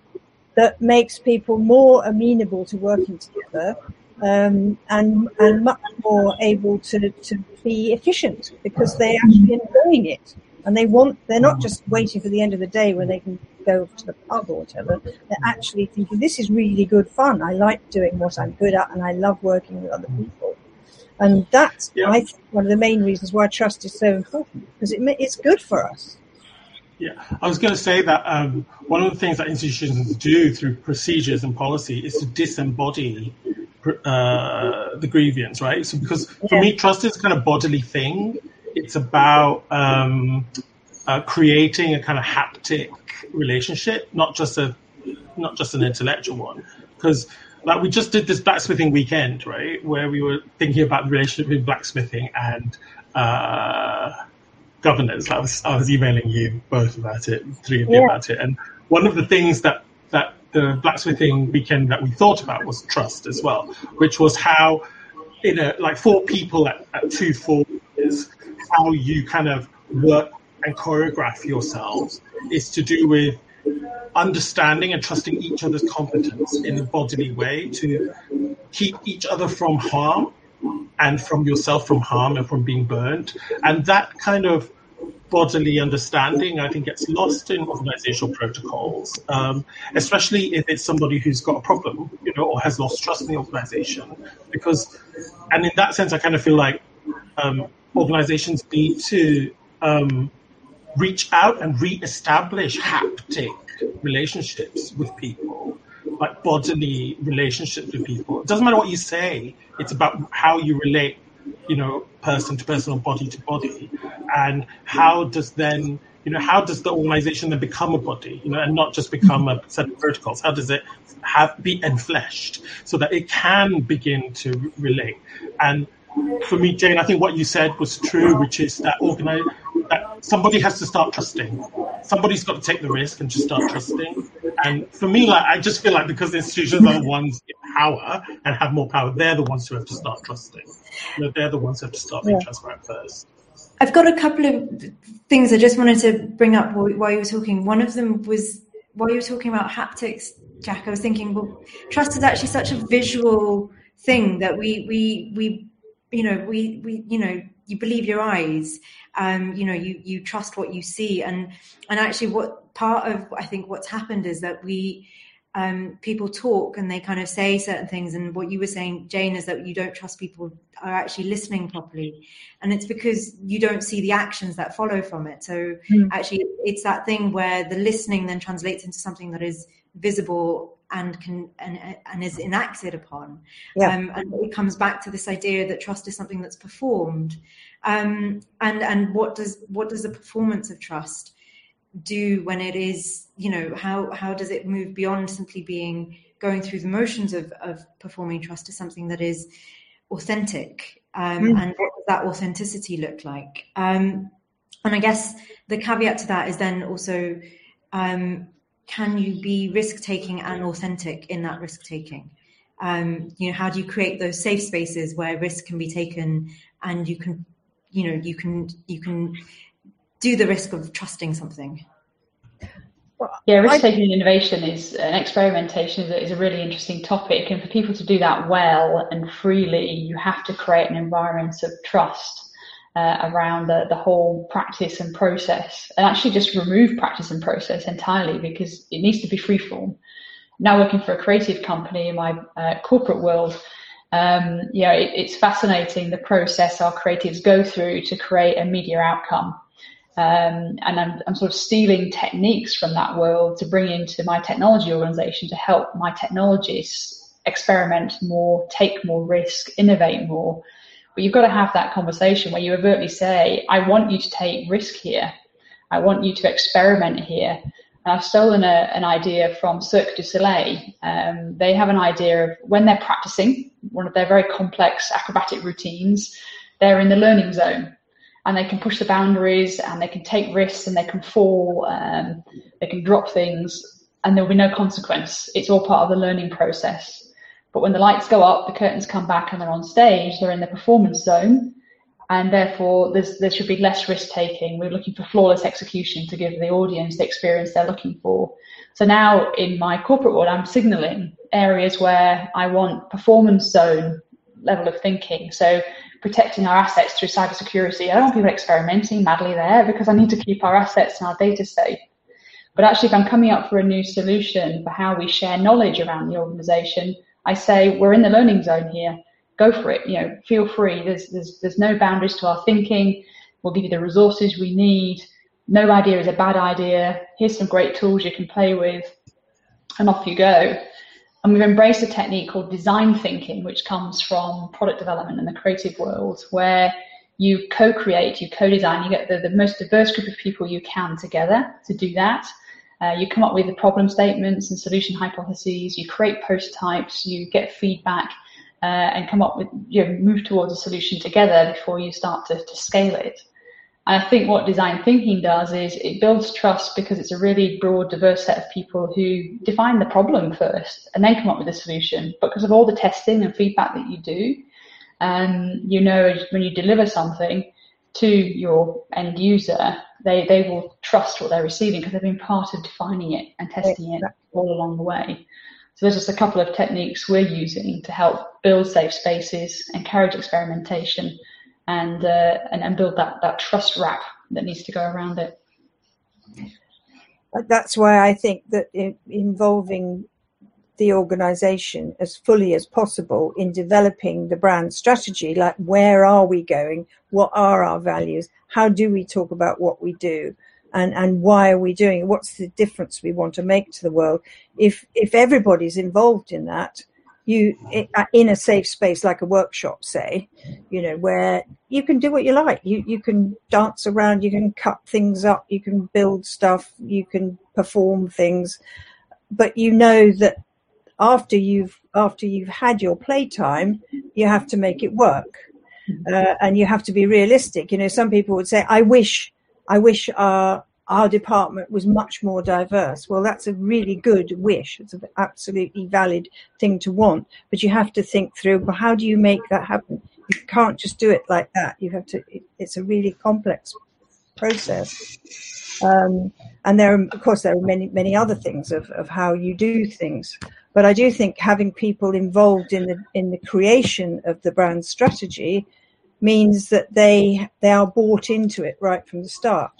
that makes people more amenable to working together um, and and much more able to, to be efficient because they actually enjoying it and they want they're not just waiting for the end of the day when they can go to the pub or whatever they're actually thinking this is really good fun i like doing what i'm good at and i love working with other people and that's, yeah. I think, one of the main reasons why trust is so important because it, it's good for us. Yeah, I was going to say that um, one of the things that institutions do through procedures and policy is to disembody uh, the grievance, right? So, because for yeah. me, trust is kind of bodily thing. It's about um, uh, creating a kind of haptic relationship, not just a not just an intellectual one. Because like we just did this blacksmithing weekend, right, where we were thinking about the relationship between blacksmithing and uh, governance. I was I was emailing you both about it, three of you yeah. about it, and one of the things that that the blacksmithing weekend that we thought about was trust as well, which was how in a like four people at, at two forces, how you kind of work and choreograph yourselves is to do with understanding and trusting each other's competence in a bodily way to keep each other from harm and from yourself from harm and from being burned. And that kind of bodily understanding, I think, gets lost in organizational protocols, um, especially if it's somebody who's got a problem, you know, or has lost trust in the organization. Because, and in that sense, I kind of feel like um, organizations need to um, reach out and re-establish haptic relationships with people, like bodily relationships with people. It doesn't matter what you say; it's about how you relate, you know, person to person or body to body, and how does then you know how does the organization then become a body you know and not just become a set of verticals how does it have be enfleshed so that it can begin to relate? And for me jane i think what you said was true which is that organize that somebody has to start trusting. Somebody's got to take the risk and just start trusting. And for me, like I just feel like because the institutions are the ones in power and have more power, they're the ones who have to start trusting. You know, they're the ones who have to start being yeah. transparent first. I've got a couple of things I just wanted to bring up while you were talking. One of them was while you were talking about haptics, Jack. I was thinking, well, trust is actually such a visual thing that we we we you know we we you know you believe your eyes um, you know you you trust what you see. And and actually what part of i think what's happened is that we um, people talk and they kind of say certain things. And what you were saying jane is that you don't trust people are actually listening properly. And it's because you don't see the actions that follow from it. So mm. actually it's that thing where the listening then translates into something that is visible and can and, and is enacted upon yeah. um, and it comes back to this idea that trust is something that's performed um, and and what does what does the performance of trust do when it is you know how how does it move beyond simply being going through the motions of of performing trust to something that is authentic um, mm. and what does that authenticity look like um, and i guess the caveat to that is then also um, can you be risk taking and authentic in that risk taking um, you know how do you create those safe spaces where risk can be taken and you can you know you can you can do the risk of trusting something? Yeah, risk taking and innovation is an experimentation is a, is a, really interesting topic, and for people to do that well and freely, you have to create an environment of trust uh, around the, the whole practice and process, and actually just remove practice and process entirely because it needs to be freeform. Now, working for a creative company in my uh, corporate world, um, yeah, it, it's fascinating the process our creatives go through to create a media outcome. Um, and I'm, I'm, sort of stealing techniques from that world to bring into my technology organization to help my technologists experiment more, take more risk, innovate more. But you've got to have that conversation where you overtly say, I want you to take risk here. I want you to experiment here. And I've stolen a, an idea from Cirque du Soleil. Um, they have an idea of when they're practicing one of their very complex acrobatic routines, they're in the learning zone and they can push the boundaries and they can take risks and they can fall, um, they can drop things, and there will be no consequence. It's all part of the learning process. But when the lights go up, the curtains come back, and they're on stage, they're in the performance zone and therefore there should be less risk taking. We're looking for flawless execution to give the audience the experience they're looking for. So now in my corporate world, I'm signaling areas where I want performance zone level of thinking. So protecting our assets through cybersecurity. I don't want people experimenting madly there because I need to keep our assets and our data safe. But actually, if I'm coming up for a new solution for how we share knowledge around the organization, I say we're in the learning zone here go for it. You know, feel free. There's there's there's no boundaries to our thinking. We'll give you the resources we need. No idea is a bad idea. Here's some great tools you can play with, and off you go. And we've embraced a technique called design thinking, which comes from product development and the creative world, where you co-create, you co-design, you get the, the most diverse group of people you can together to do that. Uh, you come up with the problem statements and solution hypotheses, you create prototypes, you get feedback, uh, and come up with, you know, move towards a solution together before you start to, to scale it. And I think what design thinking does is it builds trust because it's a really broad, diverse set of people who define the problem first and then come up with a solution. But because of all the testing and feedback that you do, um, you know when you deliver something to your end user, they, they will trust what they're receiving because they've been part of defining it and testing it all along the way. So there's just a couple of techniques we're using to help build safe spaces, encourage experimentation, and uh, and, and build that that trust wrap that needs to go around it. That's why I think that involving the organization as fully as possible in developing the brand strategy like where are we going? What are our values? How do we talk about what we do? And and why are we doing it? What's the difference we want to make to the world? If if everybody's involved in that you uh, in a safe space like a workshop say you know where you can do what you like. You you can dance around you can cut things up you can build stuff you can perform things. But you know that after you've after you've had your playtime you have to make it work uh, and you have to be realistic you know some people would say i wish i wish our our department was much more diverse. Well, that's a really good wish. It's an absolutely valid thing to want, but you have to think through, well, how do you make that happen? You can't just do it like that. You have to, it, it's a really complex process. Um, and there of course, there are many, many other things of, of how you do things. But I do think having people involved in the, in the creation of the brand strategy means that they, they are bought into it right from the start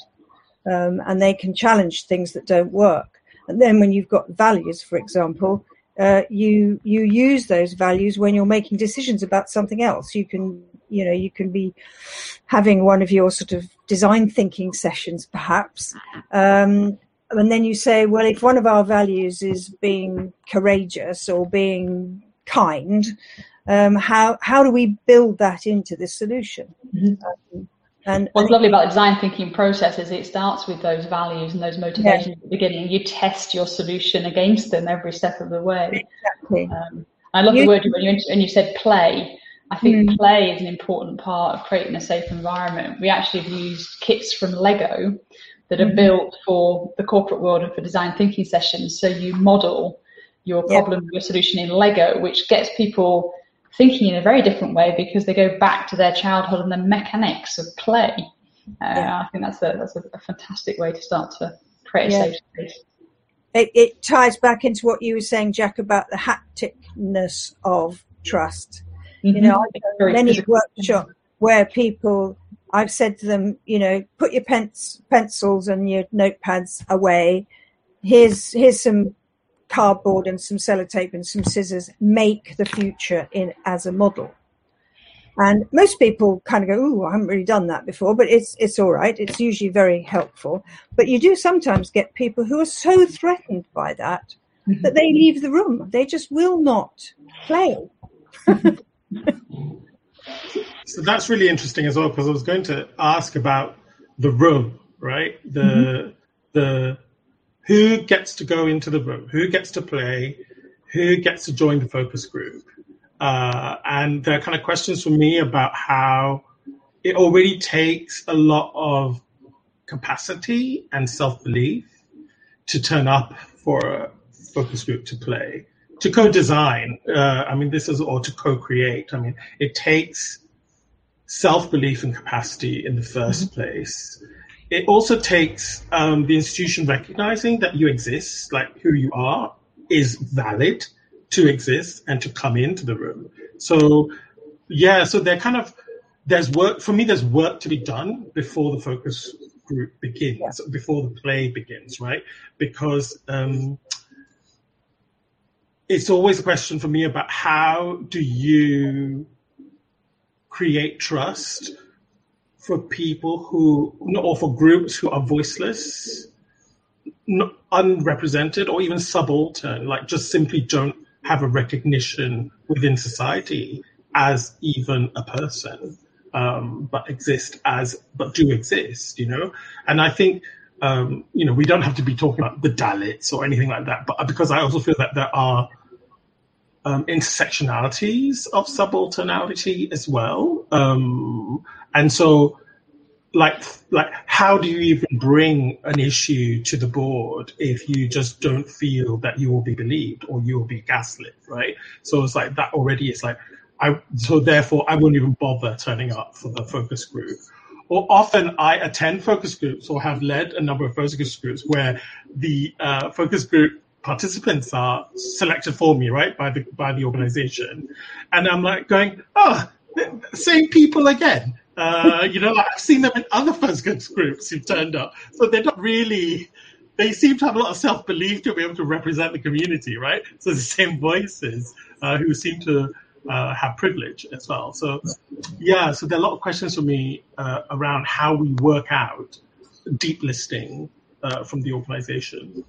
um, and they can challenge things that don't work. And then when you've got values, for example, uh, you you use those values when you're making decisions about something else. You can you know you can be having one of your sort of design thinking sessions, perhaps. Um, and then you say, well, if one of our values is being courageous or being kind, um, how how do we build that into the solution? Mm-hmm. Um, and what's lovely about the design thinking process is it starts with those values and those motivations yeah. at the beginning. You test your solution against them every step of the way. Exactly. Um, I love you, the word when you when you said play. I think mm. play is an important part of creating a safe environment. We actually have used kits from Lego that are mm. built for the corporate world and for design thinking sessions. So you model your problem, your solution in Lego, which gets people thinking in a very different way because they go back to their childhood and the mechanics of play. Uh, yeah. I think that's a that's a, a, fantastic way to start to create a yeah. safe space. It, it, ties back into what you were saying, Jack, about the hapticness of trust. Mm-hmm. You know, I've many workshops where people, I've said to them, you know, put your pens, pencils and your notepads away. Here's here's some cardboard and some sellotape and some scissors make the future in as a model. And most people kind of go, "Oh, I haven't really done that before," but it's it's all right. It's usually very helpful. But you do sometimes get people who are so threatened by that mm-hmm. that they leave the room. They just will not play. so that's really interesting as well because I was going to ask about the room, right? The mm-hmm. the who gets to go into the room, who gets to play, who gets to join the focus group. Uh, and there are kind of questions for me about how it already takes a lot of capacity and self belief to turn up for a focus group to play, to co design. Uh, I mean, this is, or to co create. I mean, it takes self belief and capacity in the 1st mm-hmm. place it also takes um, the institution recognizing that you exist, like who you are, is valid to exist and to come into the room. So, yeah, so they're kind of there's work for me. There's work to be done before the focus group begins, yeah. before the play begins, right? Because um, it's always a question for me about how do you create trust for people who, or for groups who are voiceless, unrepresented, or even subaltern, like just simply don't have a recognition within society as even a person. um, but exist as but do exist. You know, and I think. Um, you know, we don't have to be talking about the Dalits or anything like that, but because I also feel that there are um, intersectionalities of subalternality as well. Um, and so, like, like, how do you even bring an issue to the board if you just don't feel that you will be believed or you will be gaslit, right? So it's like that already. It's like, I so therefore I won't even bother turning up for the focus group. Or often I attend focus groups or have led a number of focus groups where the uh, focus group participants are selected for me, right, by the by the organization, and I'm like going, oh, same people again. Uh, you know, like I've seen them in other focus groups who've turned up, so they're not really. They seem to have a lot of self belief to be able to represent the community, right? So the same voices uh, who seem to uh, have privilege as well. So, yeah, so there are a lot of questions for me uh, around how we work out deep listing uh, from the organization.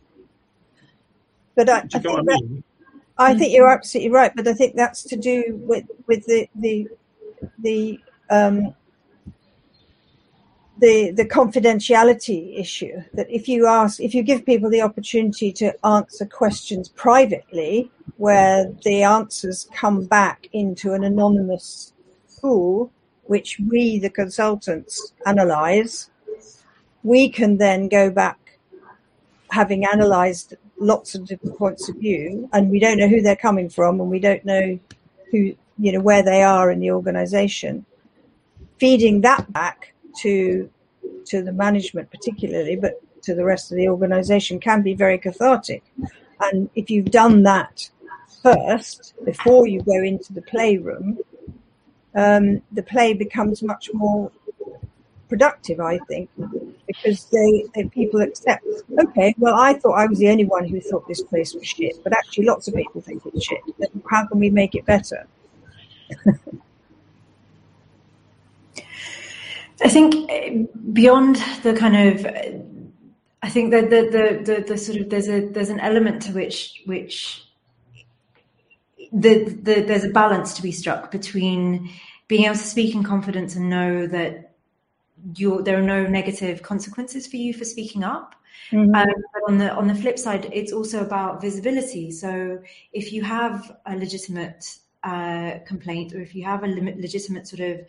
But I, I, think that, I think you're absolutely right. But I think that's to do with with the the the um, the the confidentiality issue. That if you ask, if you give people the opportunity to answer questions privately, where the answers come back into an anonymous pool, which we, the consultants, analyze, we can then go back having analyzed lots of different points of view, and we don't know who they're coming from, and we don't know who you know where they are in the organisation. Feeding that back to to the management, particularly, but to the rest of the organisation, can be very cathartic. And if you've done that first before you go into the playroom, um, the play becomes much more productive, I think, because they, they, people accept. Okay, well, I thought I was the only one who thought this place was shit, but actually, lots of people think it's shit. How can we make it better? I think eh, beyond the kind of, I think that the, the the the sort of there's a there's an element to which which the, the there's a balance to be struck between being able to speak in confidence and know that there are no negative consequences for you for speaking up. Mm-hmm. Um, but on the on the flip side, it's also about visibility. So if you have a legitimate uh, complaint or if you have a legitimate sort of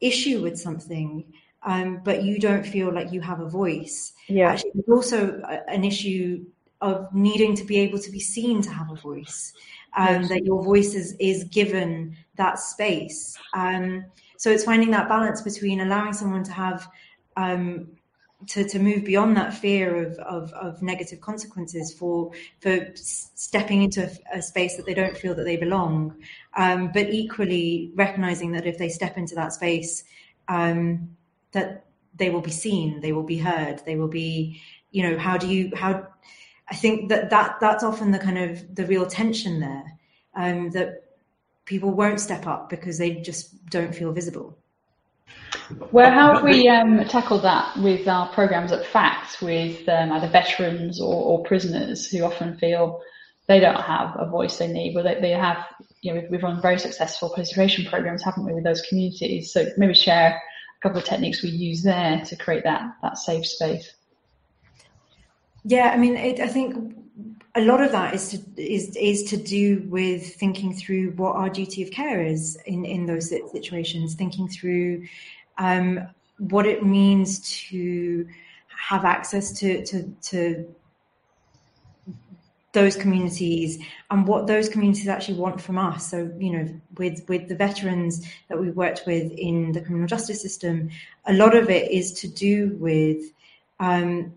issue with something, um, but you don't feel like you have a voice, yeah. actually, there's also an issue of needing to be able to be seen to have a voice. Um, yes. That your voice is, is given that space. Um, so it's finding that balance between allowing someone to have um, to, to move beyond that fear of, of, of, negative consequences for for stepping into a, space that they don't feel that they belong, um, but equally recognizing that if they step into that space, um, that they will be seen, they will be heard, they will be, you know, how do you how? I think that that that's often the kind of the real tension there um, that people won't step up because they just don't feel visible. Well, how have we um, tackled that with our programs at FACT with um, either veterans or, or, prisoners who often feel they don't have a voice they need, but they, they have, you know, we've, we've run very successful participation programs, haven't we, with those communities? So maybe share a couple of techniques we use there to create that, that safe space. Yeah, I mean, it, I think a lot of that is to is is to do with thinking through what our duty of care is in in those situations thinking through um, what it means to have access to to to those communities and what those communities actually want from us. So you know with with the veterans that we worked with in the criminal justice system a lot of it is to do with um,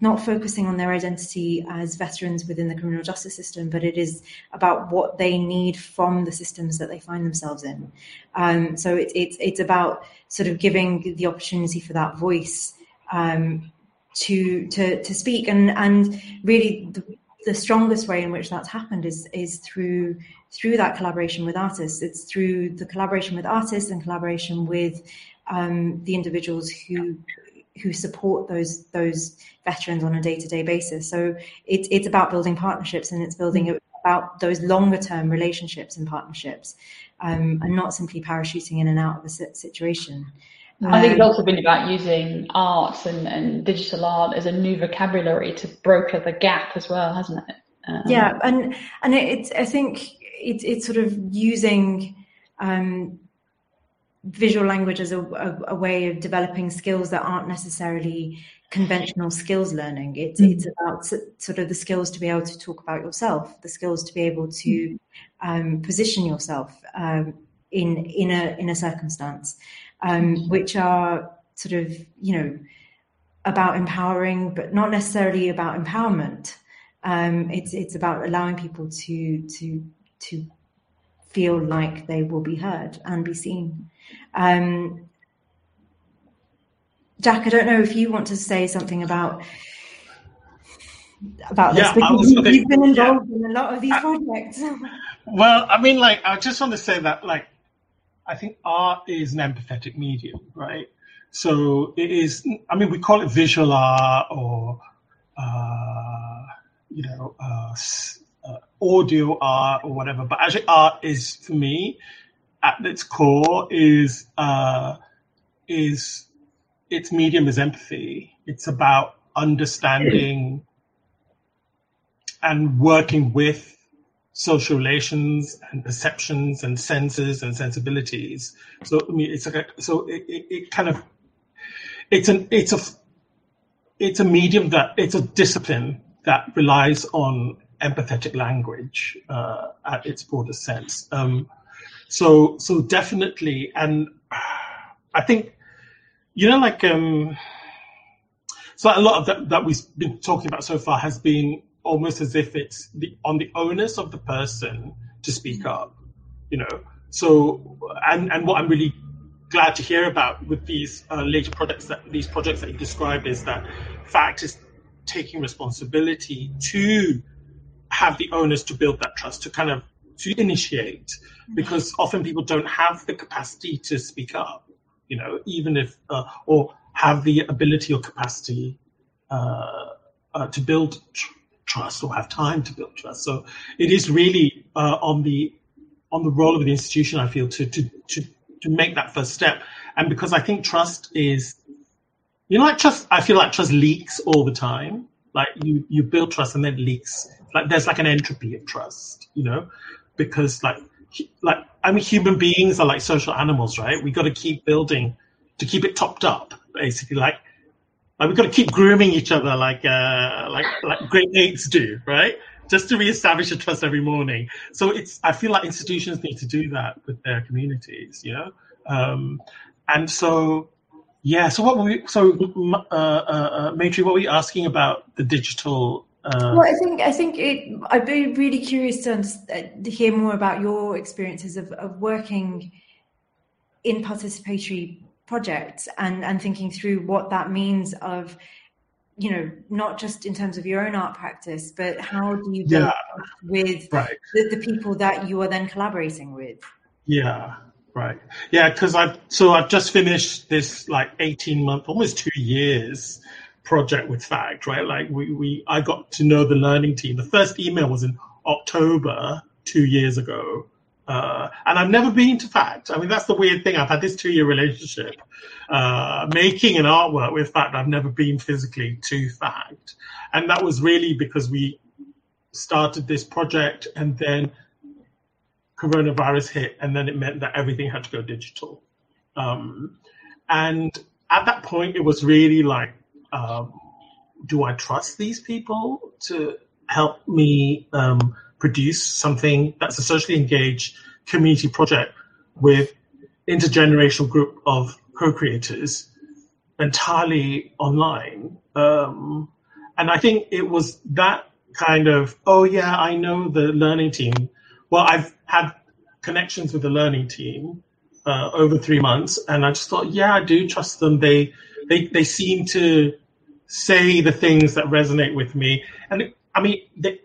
not focusing on their identity as veterans within the criminal justice system, but it is about what they need from the systems that they find themselves in. Um, so it, it's it's about sort of giving the opportunity for that voice um, to to to speak, and and really the, the strongest way in which that's happened is is through through that collaboration with artists. It's through the collaboration with artists and collaboration with um, the individuals who who support those those veterans on a day to day basis. So it's it's about building partnerships and it's building mm. about those longer term relationships and partnerships. um, and not simply parachuting in and out of a situation. I think it's um, also been about using art and, and digital art as a new vocabulary to broker the gap as well, hasn't it? Um, yeah, and and it's I think it's it's sort of using um, visual language as a, a, a, way of developing skills that aren't necessarily conventional skills learning. It's mm. it's about sort of the skills to be able to talk about yourself, the skills to be able to um, position yourself um, in in a in a circumstance, um, which are sort of you know about empowering, but not necessarily about empowerment. Um, it's it's about allowing people to to to feel like they will be heard and be seen. Um, Jack, I don't know if you want to say something about about yeah, this because you've been involved yeah. in a lot of these I, projects. well, I mean, like, I just want to say that, like, I think art is an empathetic medium, right? So it is. I mean, we call it visual art or, uh, you know, uh, audio art or whatever. But actually, art is for me, at its core, is uh, is its medium is empathy. It's about understanding and working with social relations and perceptions and senses and sensibilities. So I mean, it's like a, so it, it, it kind of it's an it's a it's a medium that it's a discipline that relies on empathetic language uh, at its broadest sense. Um, so so definitely, and I think you know, like um, so a lot of that that we've been talking about so far has been almost as if it's the on the onus of the person to speak mm-hmm. up. You know, so and and what I'm really glad to hear about with these uh, later projects that these projects that you described is that FACT is taking responsibility to have the onus to build that trust to kind of to initiate because often people don't have the capacity to speak up you know, even if, uh, or have the ability or capacity uh, uh, to build tr- trust or have time to build trust. So it is really uh, on the on the role of the institution, I feel, to to to to make that first step. And because I think trust is, you know, like trust, I feel like trust leaks all the time. Like you you build trust and then it leaks. Like there's like an entropy of trust, you know, because like like I mean, human beings are like social animals, right? We got to keep building to keep it topped up, basically. Like, like we've got to keep grooming each other, like uh, like like great apes do, right? Just to reestablish a trust every morning. So it's I feel like institutions need to do that with their communities, you know. Um, and so yeah, so what were we? So uh, uh, uh, Maitri, what were you asking about the digital uh, well, I think I think it, I'd be really curious to, uh, to hear more about your experiences of, of working in participatory projects and and thinking through what that means of you know not just in terms of your own art practice but how do you yeah, with right. the, the people that you are then collaborating with? Yeah. Right. Yeah because i've so i've just finished this like 18 month almost two years project with FACT, right? Like we, we, I got to know the learning team. The first email was in October two years ago. Uh, and I've never been to FACT. I mean, that's the weird thing. I've had this two year relationship, uh, making an artwork with FACT. I've never been physically to FACT. And that was really because we started this project and then coronavirus hit. And then it meant that everything had to go digital. Um, and at that point, it was really like um, do I trust these people to help me um, produce something that's a socially engaged community project with intergenerational group of co-creators entirely online? Um, and I think it was that kind of, oh yeah, I know the learning team. Well, I've had connections with the learning team uh, over three months, and I just thought, yeah, I do trust them. They they they seem to say the things that resonate with me. And I mean, they,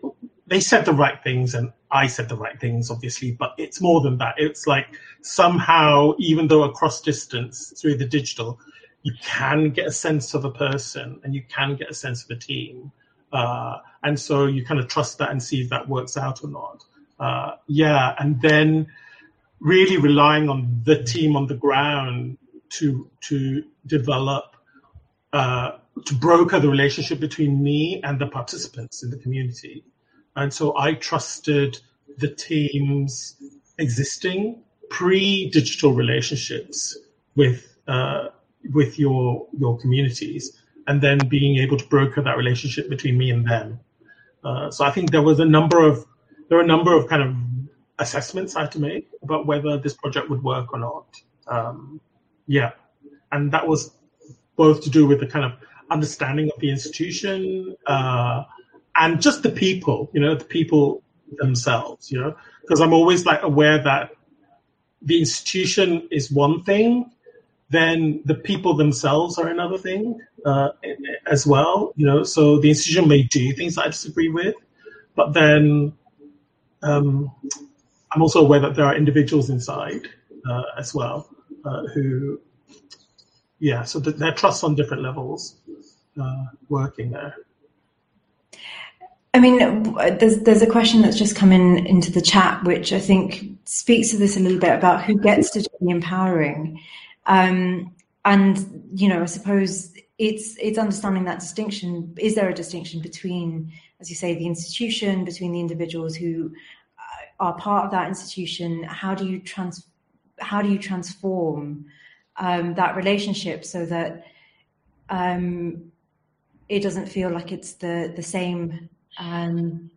they said the right things and I said the right things, obviously, but it's more than that. It's like somehow, even though across distance through the digital, you can get a sense of a person and you can get a sense of a team. Uh, and so you kind of trust that and see if that works out or not. Uh, yeah. And then really relying on the team on the ground to to develop uh, to broker the relationship between me and the participants in the community. And so I trusted the team's existing pre-digital relationships with uh, with your your communities, and then being able to broker that relationship between me and them. Uh, so I think there was a number of there were a number of kind of assessments I had to make about whether this project would work or not. Um, yeah, and that was both to do with the kind of understanding of the institution uh, and just the people, you know, the people themselves, you know, because I'm always like aware that the institution is one thing, then the people themselves are another thing uh, as well, you know. So the institution may do things I disagree with, but then um, I'm also aware that there are individuals inside uh, as well uh, who, yeah, so th- there are trusts on different levels uh, working there. I mean, there's there's a question that's just come in into the chat, which I think speaks to this a little bit about who gets to the empowering, um, and you know, I suppose it's it's understanding that distinction. Is there a distinction between, as you say, the institution, between the individuals who uh, are part of that institution? How do you trans how do you transform um, that relationship so that um, it doesn't feel like it's the the same um,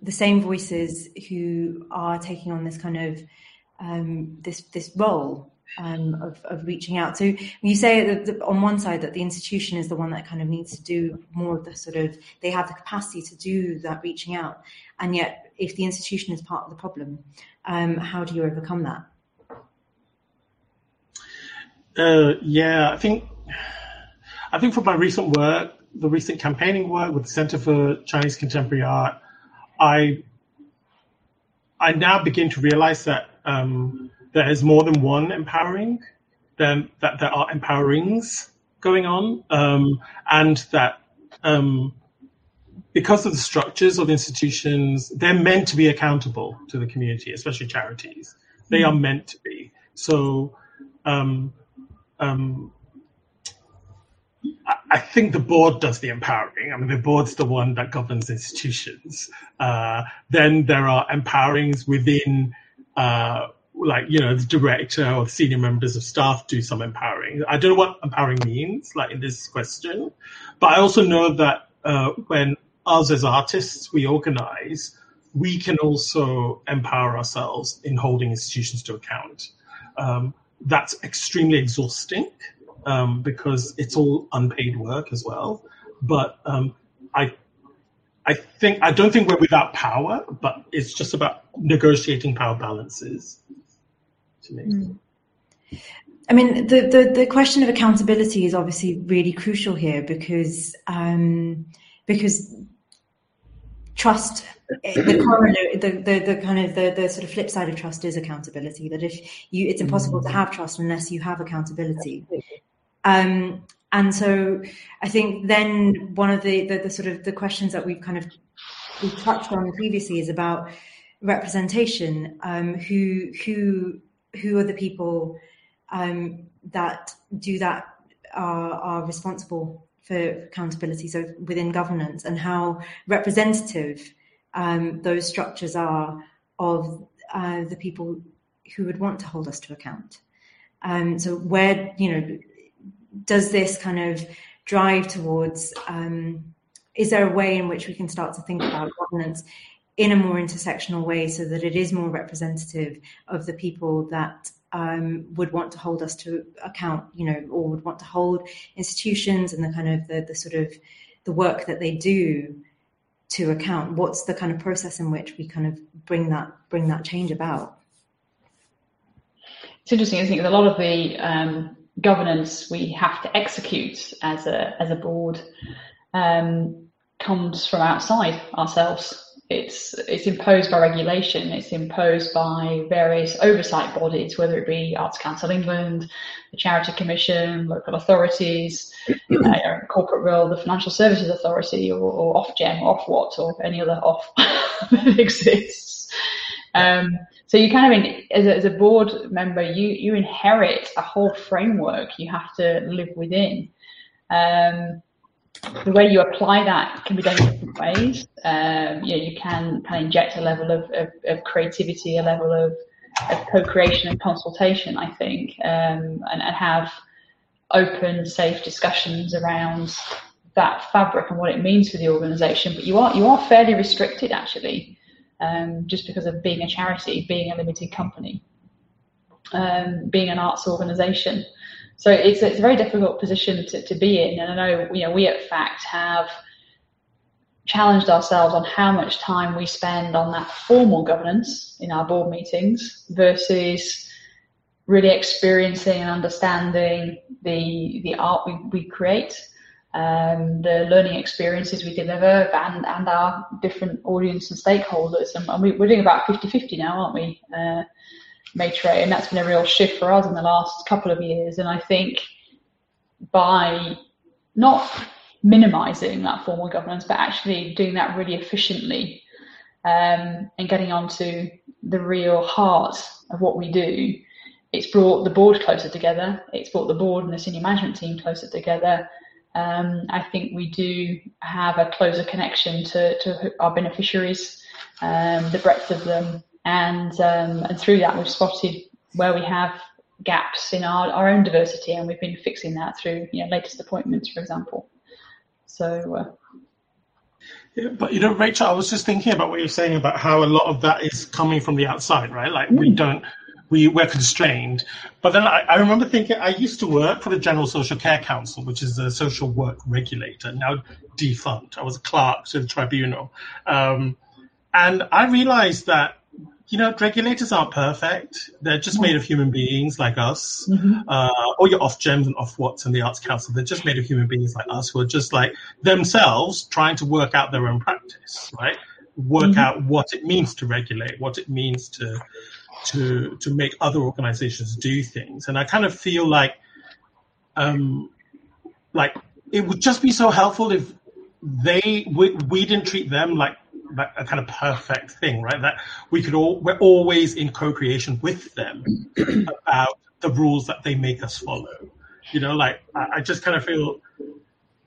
the same voices who are taking on this kind of um, this this role um, of, of reaching out. So you say that the, on one side that the institution is the one that kind of needs to do more of the sort of they have the capacity to do that reaching out, and yet if the institution is part of the problem, um, how do you overcome that? Uh, yeah, I think I think from my recent work, the recent campaigning work with the Center for Chinese Contemporary Art, I I now begin to realize that um, there is more than one empowering, than that there are empowerings going on, um, and that um, because of the structures of institutions, they're meant to be accountable to the community, especially charities. They are meant to be. So um, um, I think the board does the empowering. I mean, the board's the one that governs institutions. Uh, then there are empowerings within, uh, like, you know, the director or senior members of staff do some empowering. I don't know what empowering means, like in this question, but I also know that uh, when us as artists, we organize, we can also empower ourselves in holding institutions to account. Um, that's extremely exhausting um, because it's all unpaid work as well. But um, I, I think I don't think we're without power, but it's just about negotiating power balances. To me. Mm. I mean, the, the, the question of accountability is obviously really crucial here because um, because trust the corollary, the, the, the kind of the, the sort of flip side of trust is accountability. That if you, it's impossible to have trust unless you have accountability. Um, and so I think then one of the, the, the sort of the questions that we've kind of we've touched on previously is about representation. Um, who who who are the people um, that do that are, are responsible for accountability? So within governance and how representative um, those structures are of uh, the people who would want to hold us to account. Um, so where you know does this kind of drive towards? Um, is there a way in which we can start to think about governance in a more intersectional way, so that it is more representative of the people that um, would want to hold us to account, you know, or would want to hold institutions and the kind of the, the sort of the work that they do to account? What's the kind of process in which we kind of bring that bring that change about? It's interesting, isn't it? A lot of the um, governance we have to execute as a as a board um, comes from outside ourselves. It's it's imposed by regulation. It's imposed by various oversight bodies, whether it be Arts Council England, the Charity Commission, local authorities, uh, corporate world, the Financial Services Authority, or, or Ofgem, or Ofwat, or any other off that exists. Um, so you kind of, in, as, a, as a board member, you you inherit a whole framework you have to live within. Um, the way you apply that can be done in different ways. Um, you know, you can kind of inject a level of, of, of creativity, a level of, of, co-creation and consultation, I think, um, and, and have open, safe discussions around that fabric and what it means for the organisation. But you are you are fairly restricted actually, um, just because of being a charity, being a limited company, um, being an arts organisation. So it's, it's a very difficult position to, to be in. And I know, you know, we at FACT have challenged ourselves on how much time we spend on that formal governance in our board meetings versus really experiencing and understanding the the art we, we create, um, the learning experiences we deliver, and, and our different audience and stakeholders. And, and we, are doing about 50-50 now, aren't we? Uh, Maitri, and that's been a real shift for us in the last couple of years. And I think by not minimizing that formal governance, but actually doing that really efficiently um, and getting onto the real heart of what we do, it's brought the board closer together. It's brought the board and the senior management team closer together. Um, I think we do have a closer connection to, to our beneficiaries, um, the breadth of them, and um, and through that we've spotted where we have gaps in our, our own diversity, and we've been fixing that through you know latest appointments, for example. So. Uh, yeah, but you know, Rachel, I was just thinking about what you're saying about how a lot of that is coming from the outside, right? Like mm. we don't, we we're constrained. But then I, I, remember thinking I used to work for the General Social Care Council, which is a social work regulator, now defunct. I was a clerk to the tribunal, um, and I realized that you know, regulators aren't perfect. They're just made of human beings like us, mm-hmm. uh, or your Ofgems and Ofwats and the Arts Council. They're just made of human beings like us who are just like themselves trying to work out their own practice, right? Work mm-hmm. out what it means to regulate, what it means to to to make other organizations do things. And I kind of feel like, um, like it would just be so helpful if they we, we didn't treat them like that a kind of perfect thing, right? That we could all we're always in co-creation with them about the rules that they make us follow. You know, like I, I just kind of feel.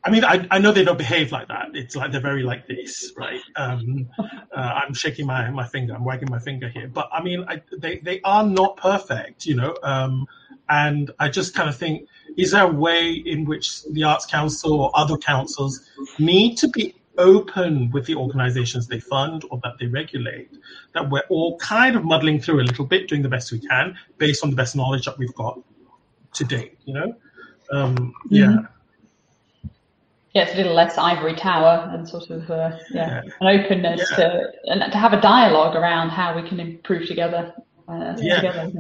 I mean, I, I know they don't behave like that. It's like they're very like this, right? Um, uh, I'm shaking my, my finger. I'm wagging my finger here. But I mean, I, they, they are not perfect, you know? Um, and I just kind of think, is there a way in which the Arts Council or other councils need to be open with the organizations they fund or that they regulate, that we're all kind of muddling through a little bit, doing the best we can based on the best knowledge that we've got to date, you know? Um, yeah. Mm-hmm. Yeah, it's a little less ivory tower and sort of uh, yeah, yeah, an openness yeah. to and to have a dialogue around how we can improve together. Uh, yeah. Together,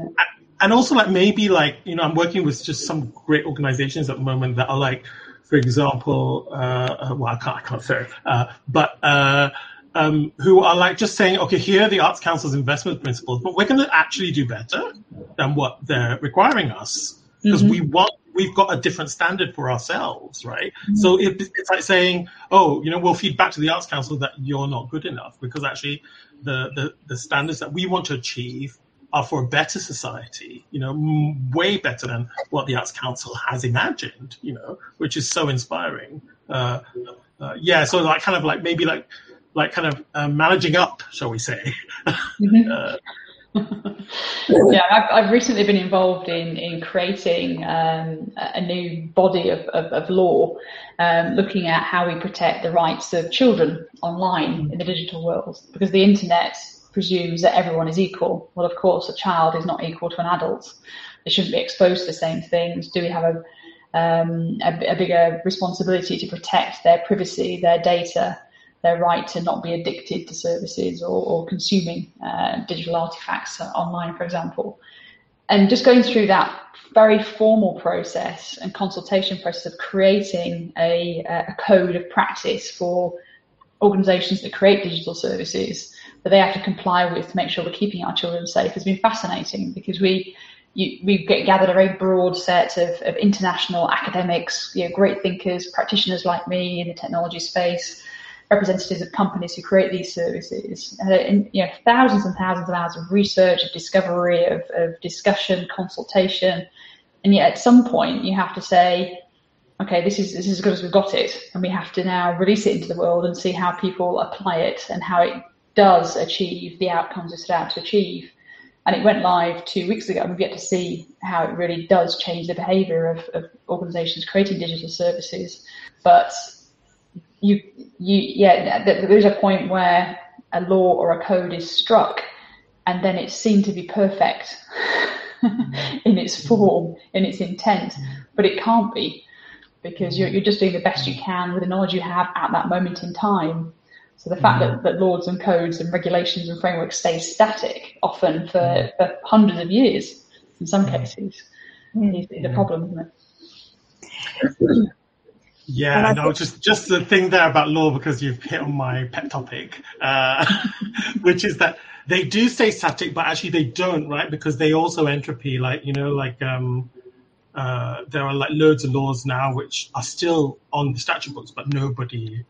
and also like maybe like you know I'm working with just some great organizations at the moment that are like for example, uh, uh, well, I can't, I can't say, uh, but uh, um, who are like just saying, okay, here are the Arts Council's investment principles, but we're going to actually do better than what they're requiring us because mm-hmm. we want we've got a different standard for ourselves, right? Mm-hmm. So it, it's like saying, oh, you know, we'll feed back to the Arts Council that you're not good enough because actually the, the, the standards that we want to achieve are for a better society, you know, way better than what the Arts Council has imagined, you know, which is so inspiring. Uh, uh, yeah, so like kind of like maybe like like kind of uh, managing up, shall we say? Mm-hmm. Uh, yeah, I've, I've, recently been involved in in creating um, a new body of, of, of law, um, looking at how we protect the rights of children online in the digital world, because the internet presumes that everyone is equal. Well, of course, a child is not equal to an adult. They shouldn't be exposed to the same things. Do we have a, um, a, a, bigger responsibility to protect their privacy, their data, their right to not be addicted to services or, or consuming uh, digital artifacts online, for example? And just going through that very formal process and consultation process of creating a, a code of practice for organizations that create digital services that they have to comply with to make sure we're keeping our children safe has been fascinating because we you, we get gathered a very broad set of, of international academics, you know, great thinkers, practitioners like me in the technology space, representatives of companies who create these services, in, you know, thousands and thousands of hours of research, of discovery, of, of discussion, consultation, and yet at some point you have to say, okay, this is this is as good as we've got it, and we have to now release it into the world and see how people apply it and how it does achieve the outcomes we set out to achieve. And it went live two weeks ago, and we've yet to see how it really does change the behaviour of, of organisations creating digital services. But you, you, yeah, there is a point where a law or a code is struck, and then it's seen to be perfect in its form, in its intent, but it can't be because you're, you're just doing the best you can with the knowledge you have at that moment in time. So the fact that, that laws and codes and regulations and frameworks stay static often for, for hundreds of years in some cases is, is a problem, isn't it? Yeah, no, just just the thing there about law because you've hit on my pet topic, uh, which is that they do stay static, but actually they don't, right? Because they also entropy, like you know, like um, uh, there are like loads of laws now which are still on the statute books, but nobody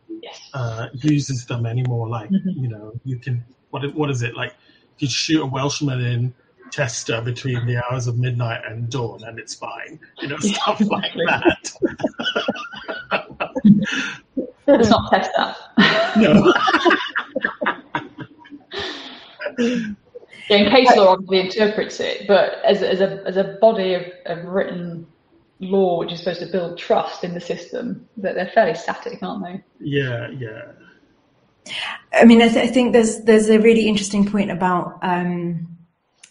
uh, uses them anymore. Like mm-hmm. you know, you can what what is it like? You shoot a Welshman in Chester between the hours of midnight and dawn, and it's fine. You know, stuff like that. Let's not test that. No. yeah, in case law obviously interprets it, but as, as a as a body of, of written law which is supposed to build trust in the system, that they're fairly static, aren't they? Yeah, yeah. I mean, I, th- I think there's there's a really interesting point about um,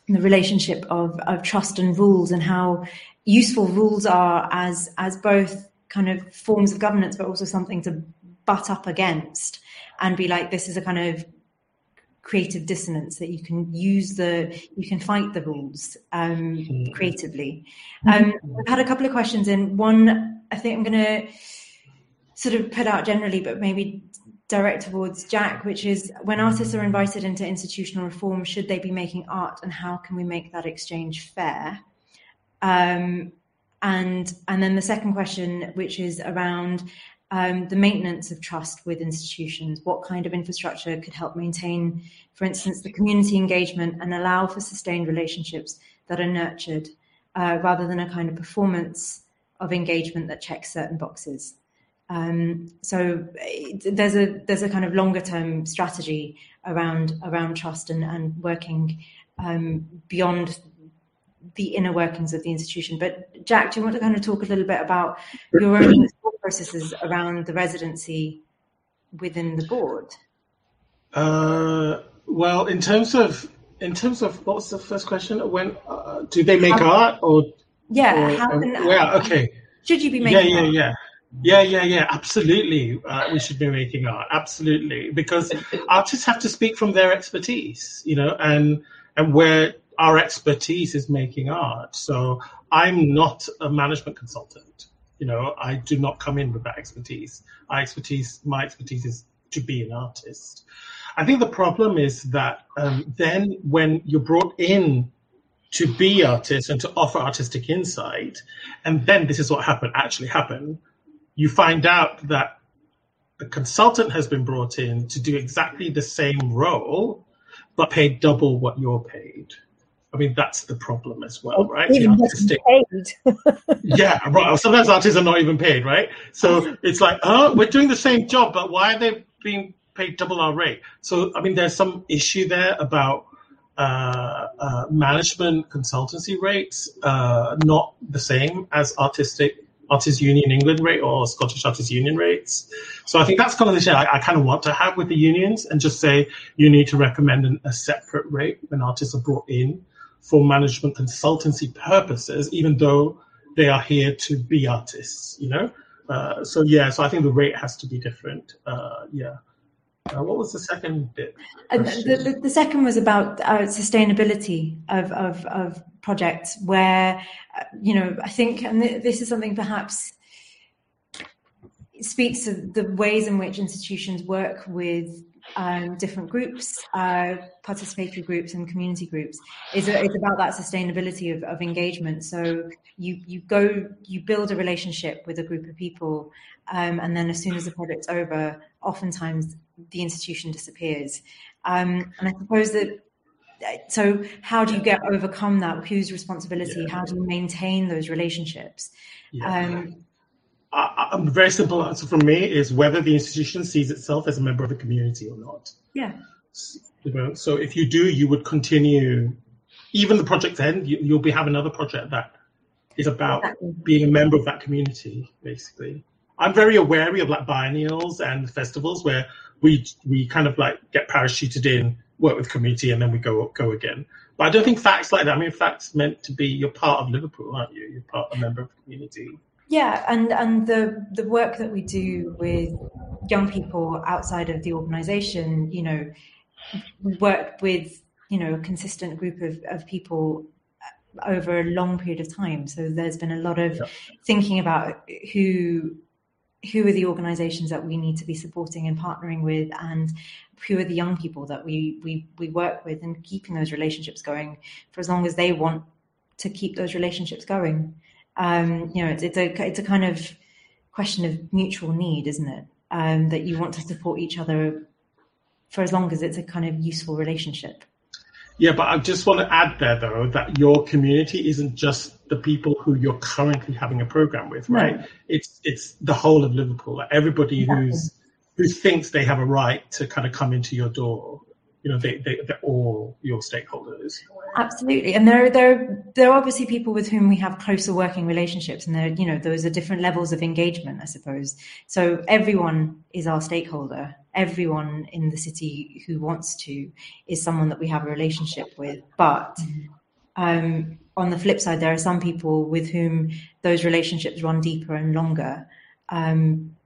the relationship of of trust and rules and how useful rules are as as both kind of forms of governance, but also something to butt up against and be like, this is a kind of creative dissonance that you can use the you can fight the rules um, mm-hmm. creatively. Um, I've had a couple of questions in. One, I think I'm going to sort of put out generally, but maybe direct towards Jack, which is when artists are invited into institutional reform, should they be making art, and how can we make that exchange fair? Um, and and then the second question, which is around um, the maintenance of trust with institutions. What kind of infrastructure could help maintain, for instance, the community engagement and allow for sustained relationships that are nurtured uh, rather than a kind of performance of engagement that checks certain boxes. Um, so there's a there's a kind of longer term strategy around around trust and, and working um, beyond the inner workings of the institution. But Jack, do you want to kind of talk a little bit about your own processes around the residency within the board? Uh, well, in terms of in terms of what was the first question? When uh, do they make how, art or yeah? Or, how can, yeah, okay. Should you be making? Yeah, yeah, art? yeah. Yeah, yeah, yeah, absolutely. Uh, we should be making art, absolutely, because artists have to speak from their expertise, you know, and and where our expertise is making art. So I'm not a management consultant. You know, I do not come in with that expertise. My expertise, my expertise is to be an artist. I think the problem is that um, then when you're brought in to be artists and to offer artistic insight, and then this is what happened, actually happened, you find out that the consultant has been brought in to do exactly the same role, but paid double what you're paid. I mean, that's the problem as well, right? Even paid. yeah, right. Sometimes artists are not even paid, right? So it's like, oh, we're doing the same job, but why are they being paid double our rate? So, I mean, there's some issue there about uh, uh, management consultancy rates, uh, not the same as artistic Artists Union England rate or Scottish Artists Union rates. So I think that's kind of the thing I, I, kind of want to have with the unions and just say you need to recommend an, a separate rate when artists are brought in for management consultancy purposes, even though they are here to be artists, you know? Uh, so yeah, so I think the rate has to be different. Uh, yeah. Uh, what was the second bit? Uh, the, the, the, second was about uh, sustainability of, of, of projects where, uh, you know, I think, and th- this is something perhaps speaks to the ways in which institutions work with um, different groups, uh, participatory groups, and community groups. Is it's about that sustainability of, of, engagement. So you you go you build a relationship with a group of people, um, and then as soon as the project's over, oftentimes the institution disappears. Um, and I suppose that so how do you get overcome that whose responsibility yeah. how do you maintain those relationships yeah. um, a, very simple answer from me is whether the institution sees itself as a member of a community or not yeah so if you do you would continue even the project's end you, will be have another project that is about exactly. being a member of that community basically i'm very wary of like biennials and festivals where we we kind of like get parachuted in work with community and then we go go again. But I don't think FACT's like that. I mean, FACT's meant to be you're part of Liverpool, aren't you? You're part a member of the community. Yeah, and and the the work that we do with young people outside of the organisation, you know, we work with you know a consistent group of of people uh, over a long period of time. So there's been a lot of yeah. thinking about who who are the organizations that we need to be supporting and partnering with and who are the young people that we we we work with and keeping those relationships going for as long as they want to keep those relationships going um, you know it's, it's a it's a kind of question of mutual need isn't it um, that you want to support each other for as long as it's a kind of useful relationship yeah, but I just want to add there though that your community isn't just the people who you're currently having a program with, right? It's it's the whole of Liverpool, like everybody exactly. who's who thinks they have a right to kind of come into your door. You know, they, they they're all your stakeholders. Absolutely, and there there there are obviously people with whom we have closer working relationships, and there you know those are different levels of engagement, I suppose. So everyone is our stakeholder, everyone in the city who wants to is someone that we have a relationship with. But um, on the flip side, there are some people with whom those relationships run deeper and longer. Um,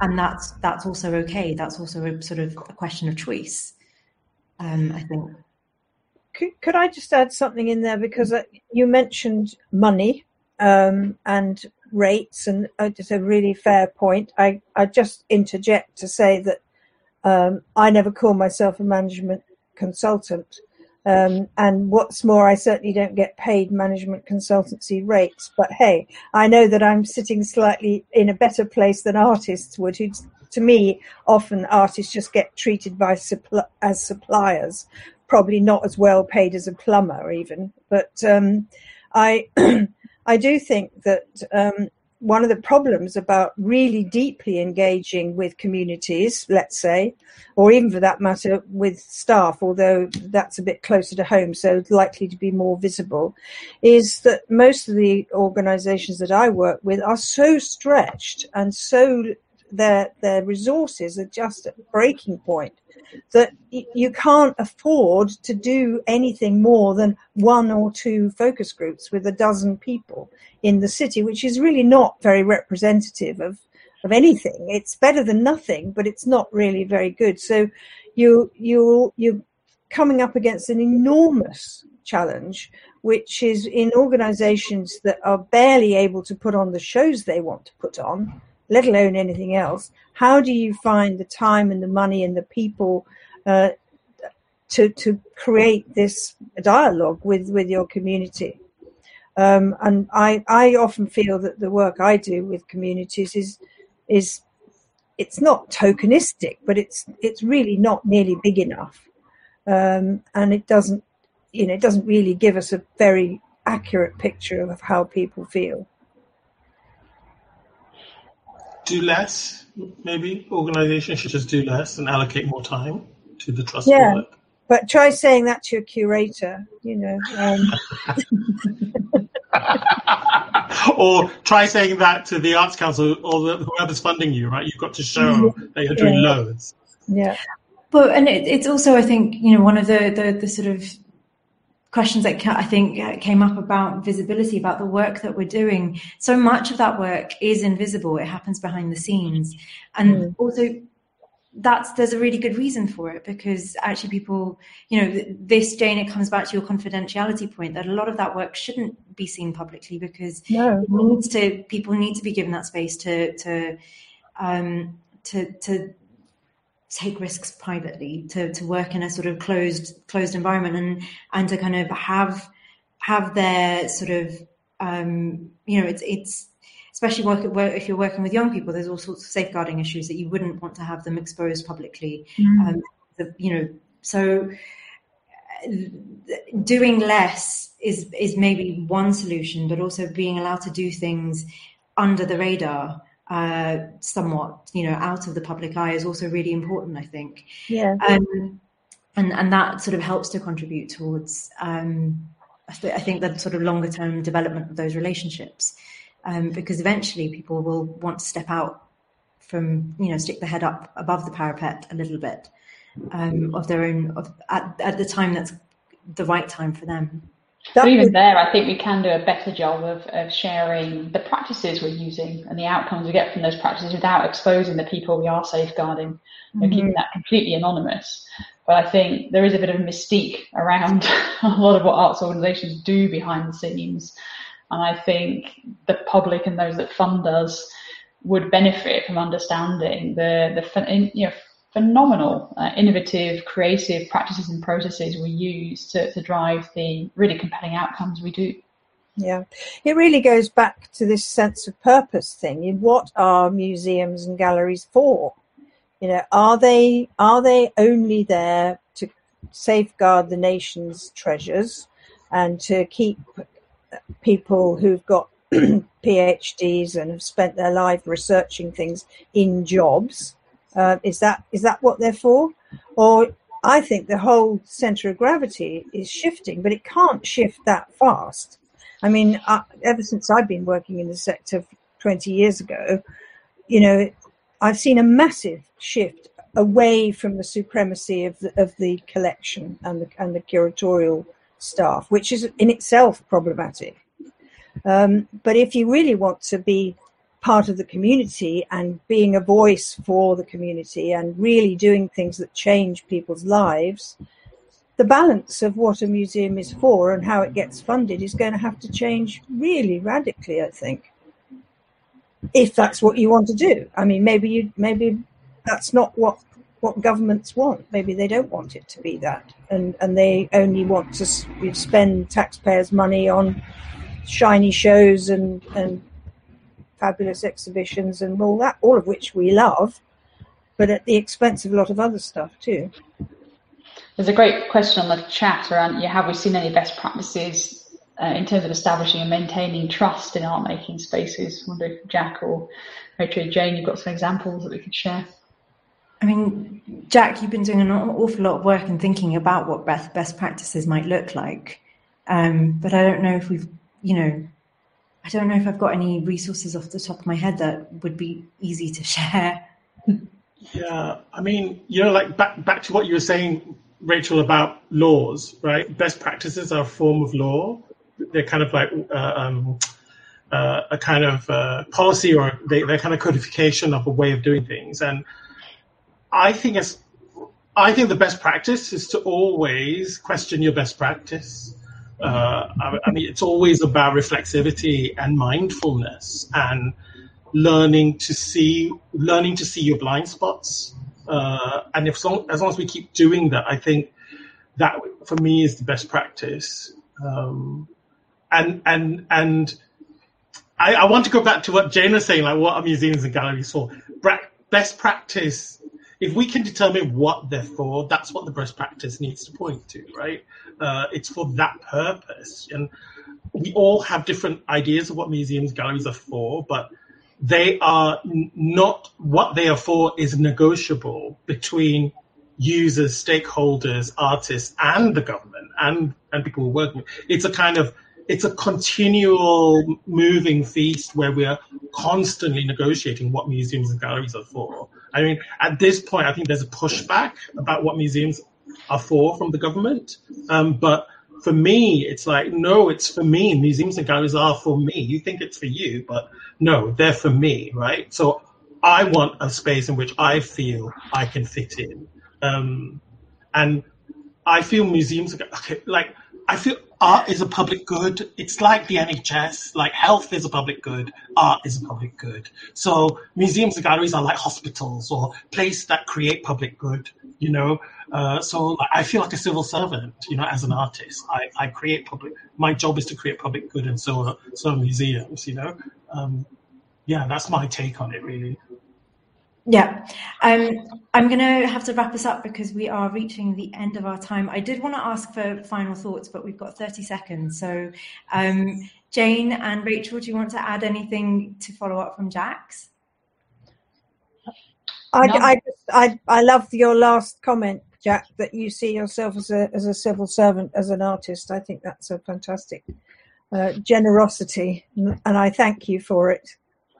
and that's that's also okay. That's also a sort of a question of choice. Um, I think. Could, could I just add something in there because uh, you mentioned money um, and rates, and uh, it's a really fair point. I, I just interject to say that um, I never call myself a management consultant. Um, and what's more, I certainly don't get paid management consultancy rates. But hey, I know that I'm sitting slightly in a better place than artists would, who, to me, often artists just get treated by suppl- as suppliers, probably not as well paid as a plumber, even. But um, I. I do think that um, one of the problems about really deeply engaging with communities, let's say, or even for that matter with staff, although that's a bit closer to home, so likely to be more visible, is that most of the organizations that I work with are so stretched and so their their resources are just at breaking point that you can't afford to do anything more than one or two focus groups with a dozen people in the city, which is really not very representative of of anything. It's better than nothing, but it's not really very good. So you you you're coming up against an enormous challenge, which is in organizations that are barely able to put on the shows they want to put on let alone anything else. How do you find the time and the money and the people uh, to to create this dialogue with with your community? Um, and I I often feel that the work I do with communities is is it's not tokenistic, but it's it's really not nearly big enough, um, and it doesn't you know it doesn't really give us a very accurate picture of how people feel do less. Maybe organizations should just do less and allocate more time to the trust yeah. work. But try saying that to your curator, you know. Um. or try saying that to the Arts Council or the, whoever's funding you, right? You've got to show that you're doing yeah. loads. Yeah. But and it, it's also, I think, you know, one of the, the, the sort of questions that I think uh, came up about visibility, about the work that we're doing. So much of that work is invisible. It happens behind the scenes. And mm. also, that's there's a really good reason for it because actually people you know this jane it comes back to your confidentiality point that a lot of that work shouldn't be seen publicly because no. needs to people need to be given that space to to um to to take risks privately to to work in a sort of closed closed environment and and to kind of have have their sort of um you know it's it's especially work, if you're working with young people, there's all sorts of safeguarding issues that you wouldn't want to have them exposed publicly. Mm. Um, the, you know, so uh, doing less is is maybe one solution, but also being allowed to do things under the radar, uh, somewhat, you know, out of the public eye is also really important. I think. Yeah. Um, and and that sort of helps to contribute towards. Um, I, th- I think the sort of longer term development of those relationships um, because eventually people will want to step out from, you know, stick their head up above the parapet a little bit um, of their own, of, at, at the time that's the right time for them. But even there, I think we can do a better job of, of sharing the practices we're using and the outcomes we get from those practices without exposing the people we are safeguarding mm-hmm. and keeping that completely anonymous. But I think there is a bit of a mystique around a lot of what arts organisations do behind the scenes. And I think the public and those that fund us would benefit from understanding the, the you know, phenomenal, uh, innovative, creative practices and processes we use to, to drive the really compelling outcomes we do. Yeah, it really goes back to this sense of purpose thing. What are museums and galleries for? You know, are they are they only there to safeguard the nation's treasures and to keep people who've got PhDs and have spent their life researching things in jobs. Uh, is that is that what they're for? Or I think the whole center of gravity is shifting, but it can't shift that fast. I mean, uh, ever since I've been working in the sector 20 years ago, you know, I've seen a massive shift away from the supremacy of the, of the collection and the, and the curatorial staff, which is in itself problematic. Um, but if you really want to be part of the community and being a voice for the community and really doing things that change people's lives, the balance of what a museum is for and how it gets funded is going to have to change really radically, I think. If that's what you want to do. I mean, maybe you maybe that's not what what governments want. Maybe they don't want it to be that, and and they only want to spend taxpayers' money on shiny shows and and fabulous exhibitions and all that, all of which we love, but at the expense of a lot of other stuff too. There's a great question on the chat around yeah, have we seen any best practices uh, in terms of establishing and maintaining trust in art making spaces? I wonder if Jack or Rachel Jane, you've got some examples that we could share. I mean, Jack, you've been doing an awful lot of work and thinking about what best, best practices might look like. Um, but I don't know if we've, you know, I don't know if I've got any resources off the top of my head that would be easy to share. Yeah, I mean, you know, like back back to what you were saying, Rachel, about laws, right? Best practices are a form of law. They're kind of like uh, um, uh, a kind of uh, policy, or they, they're kind of codification of a way of doing things, and I think it's I think the best practice is to always question your best practice. Uh, I, I, mean, it's always about reflexivity and mindfulness and learning to see learning to see your blind spots. Uh, and if as long as we keep doing that, I think that for me is the best practice. Um, and and and I, I, want to go back to what Jane was saying, like what are museums and galleries for? Best practice if we can determine what they're for, that's what the best practice needs to point to, right? Uh, it's for that purpose. And we all have different ideas of what museums, and galleries are for, but they are not what they are for is negotiable between users, stakeholders, artists, and the government and, and people who working. It's a kind of it's a continual moving feast where we are constantly negotiating what museums and galleries are for. I mean, at this point, I think there's a pushback about what museums are for from the government. Um, but for me, it's like, no, it's for me. Museums and galleries are for me. You think it's for you, but no, they're for me, right? So I want a space in which I feel I can fit in. Um, and I feel museums okay, like I feel art is a public good. It's like the NHS, like health is a public good, art is a public good. So museums and galleries are like hospitals or places that create public good, you know. Uh, so I feel like a civil servant, you know, as an artist. I, I create public, my job is to create public good and so are, so museums, you know. Um, yeah, that's my take on it, really. Yeah, um, I'm going to have to wrap us up because we are reaching the end of our time. I did want to ask for final thoughts, but we've got 30 seconds. So, um, Jane and Rachel, do you want to add anything to follow up from Jack's? I, no. I, I, I love your last comment, Jack, that you see yourself as a as a civil servant, as an artist. I think that's a fantastic uh, generosity, and I thank you for it.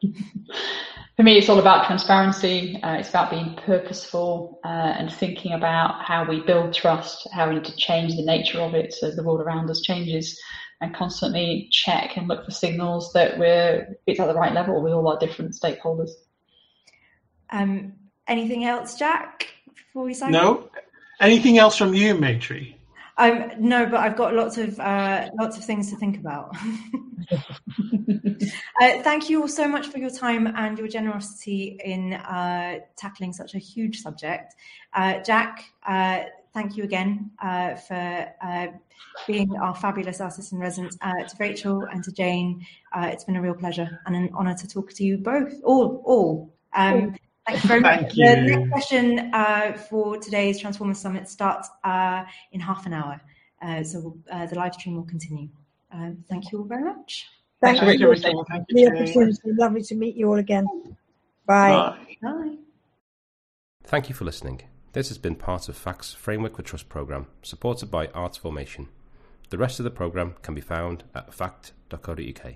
For me, it's all about transparency. Uh, it's about being purposeful uh, and thinking about how we build trust, how we need to change the nature of it as the world around us changes, and constantly check and look for signals that we're it's at the right level with all our different stakeholders. Um, anything else, Jack? Before we sign? No. Anything else from you, Maitri? Um, no, but I've got lots of uh, lots of things to think about. uh, thank you all so much for your time and your generosity in uh, tackling such a huge subject. Uh, Jack, uh, thank you again uh, for being our fabulous artist in residence. to Rachel and to Jane, it's been a real pleasure and an honour to talk to you both, all, all. Um, Thank you very much. Thank the next session uh, for today's Transformer Summit starts uh, in half an hour. Uh, so uh, the live stream will continue. Uh, thank you all very much. Thank, thank you. you. Thank you. The opportunity. Lovely to meet you all again. Bye. Bye. Bye. Thank you for listening. This has been part of FACT's Framework for Trust programme, supported by Arts Formation. The rest of the programme can be found at fact.co.uk.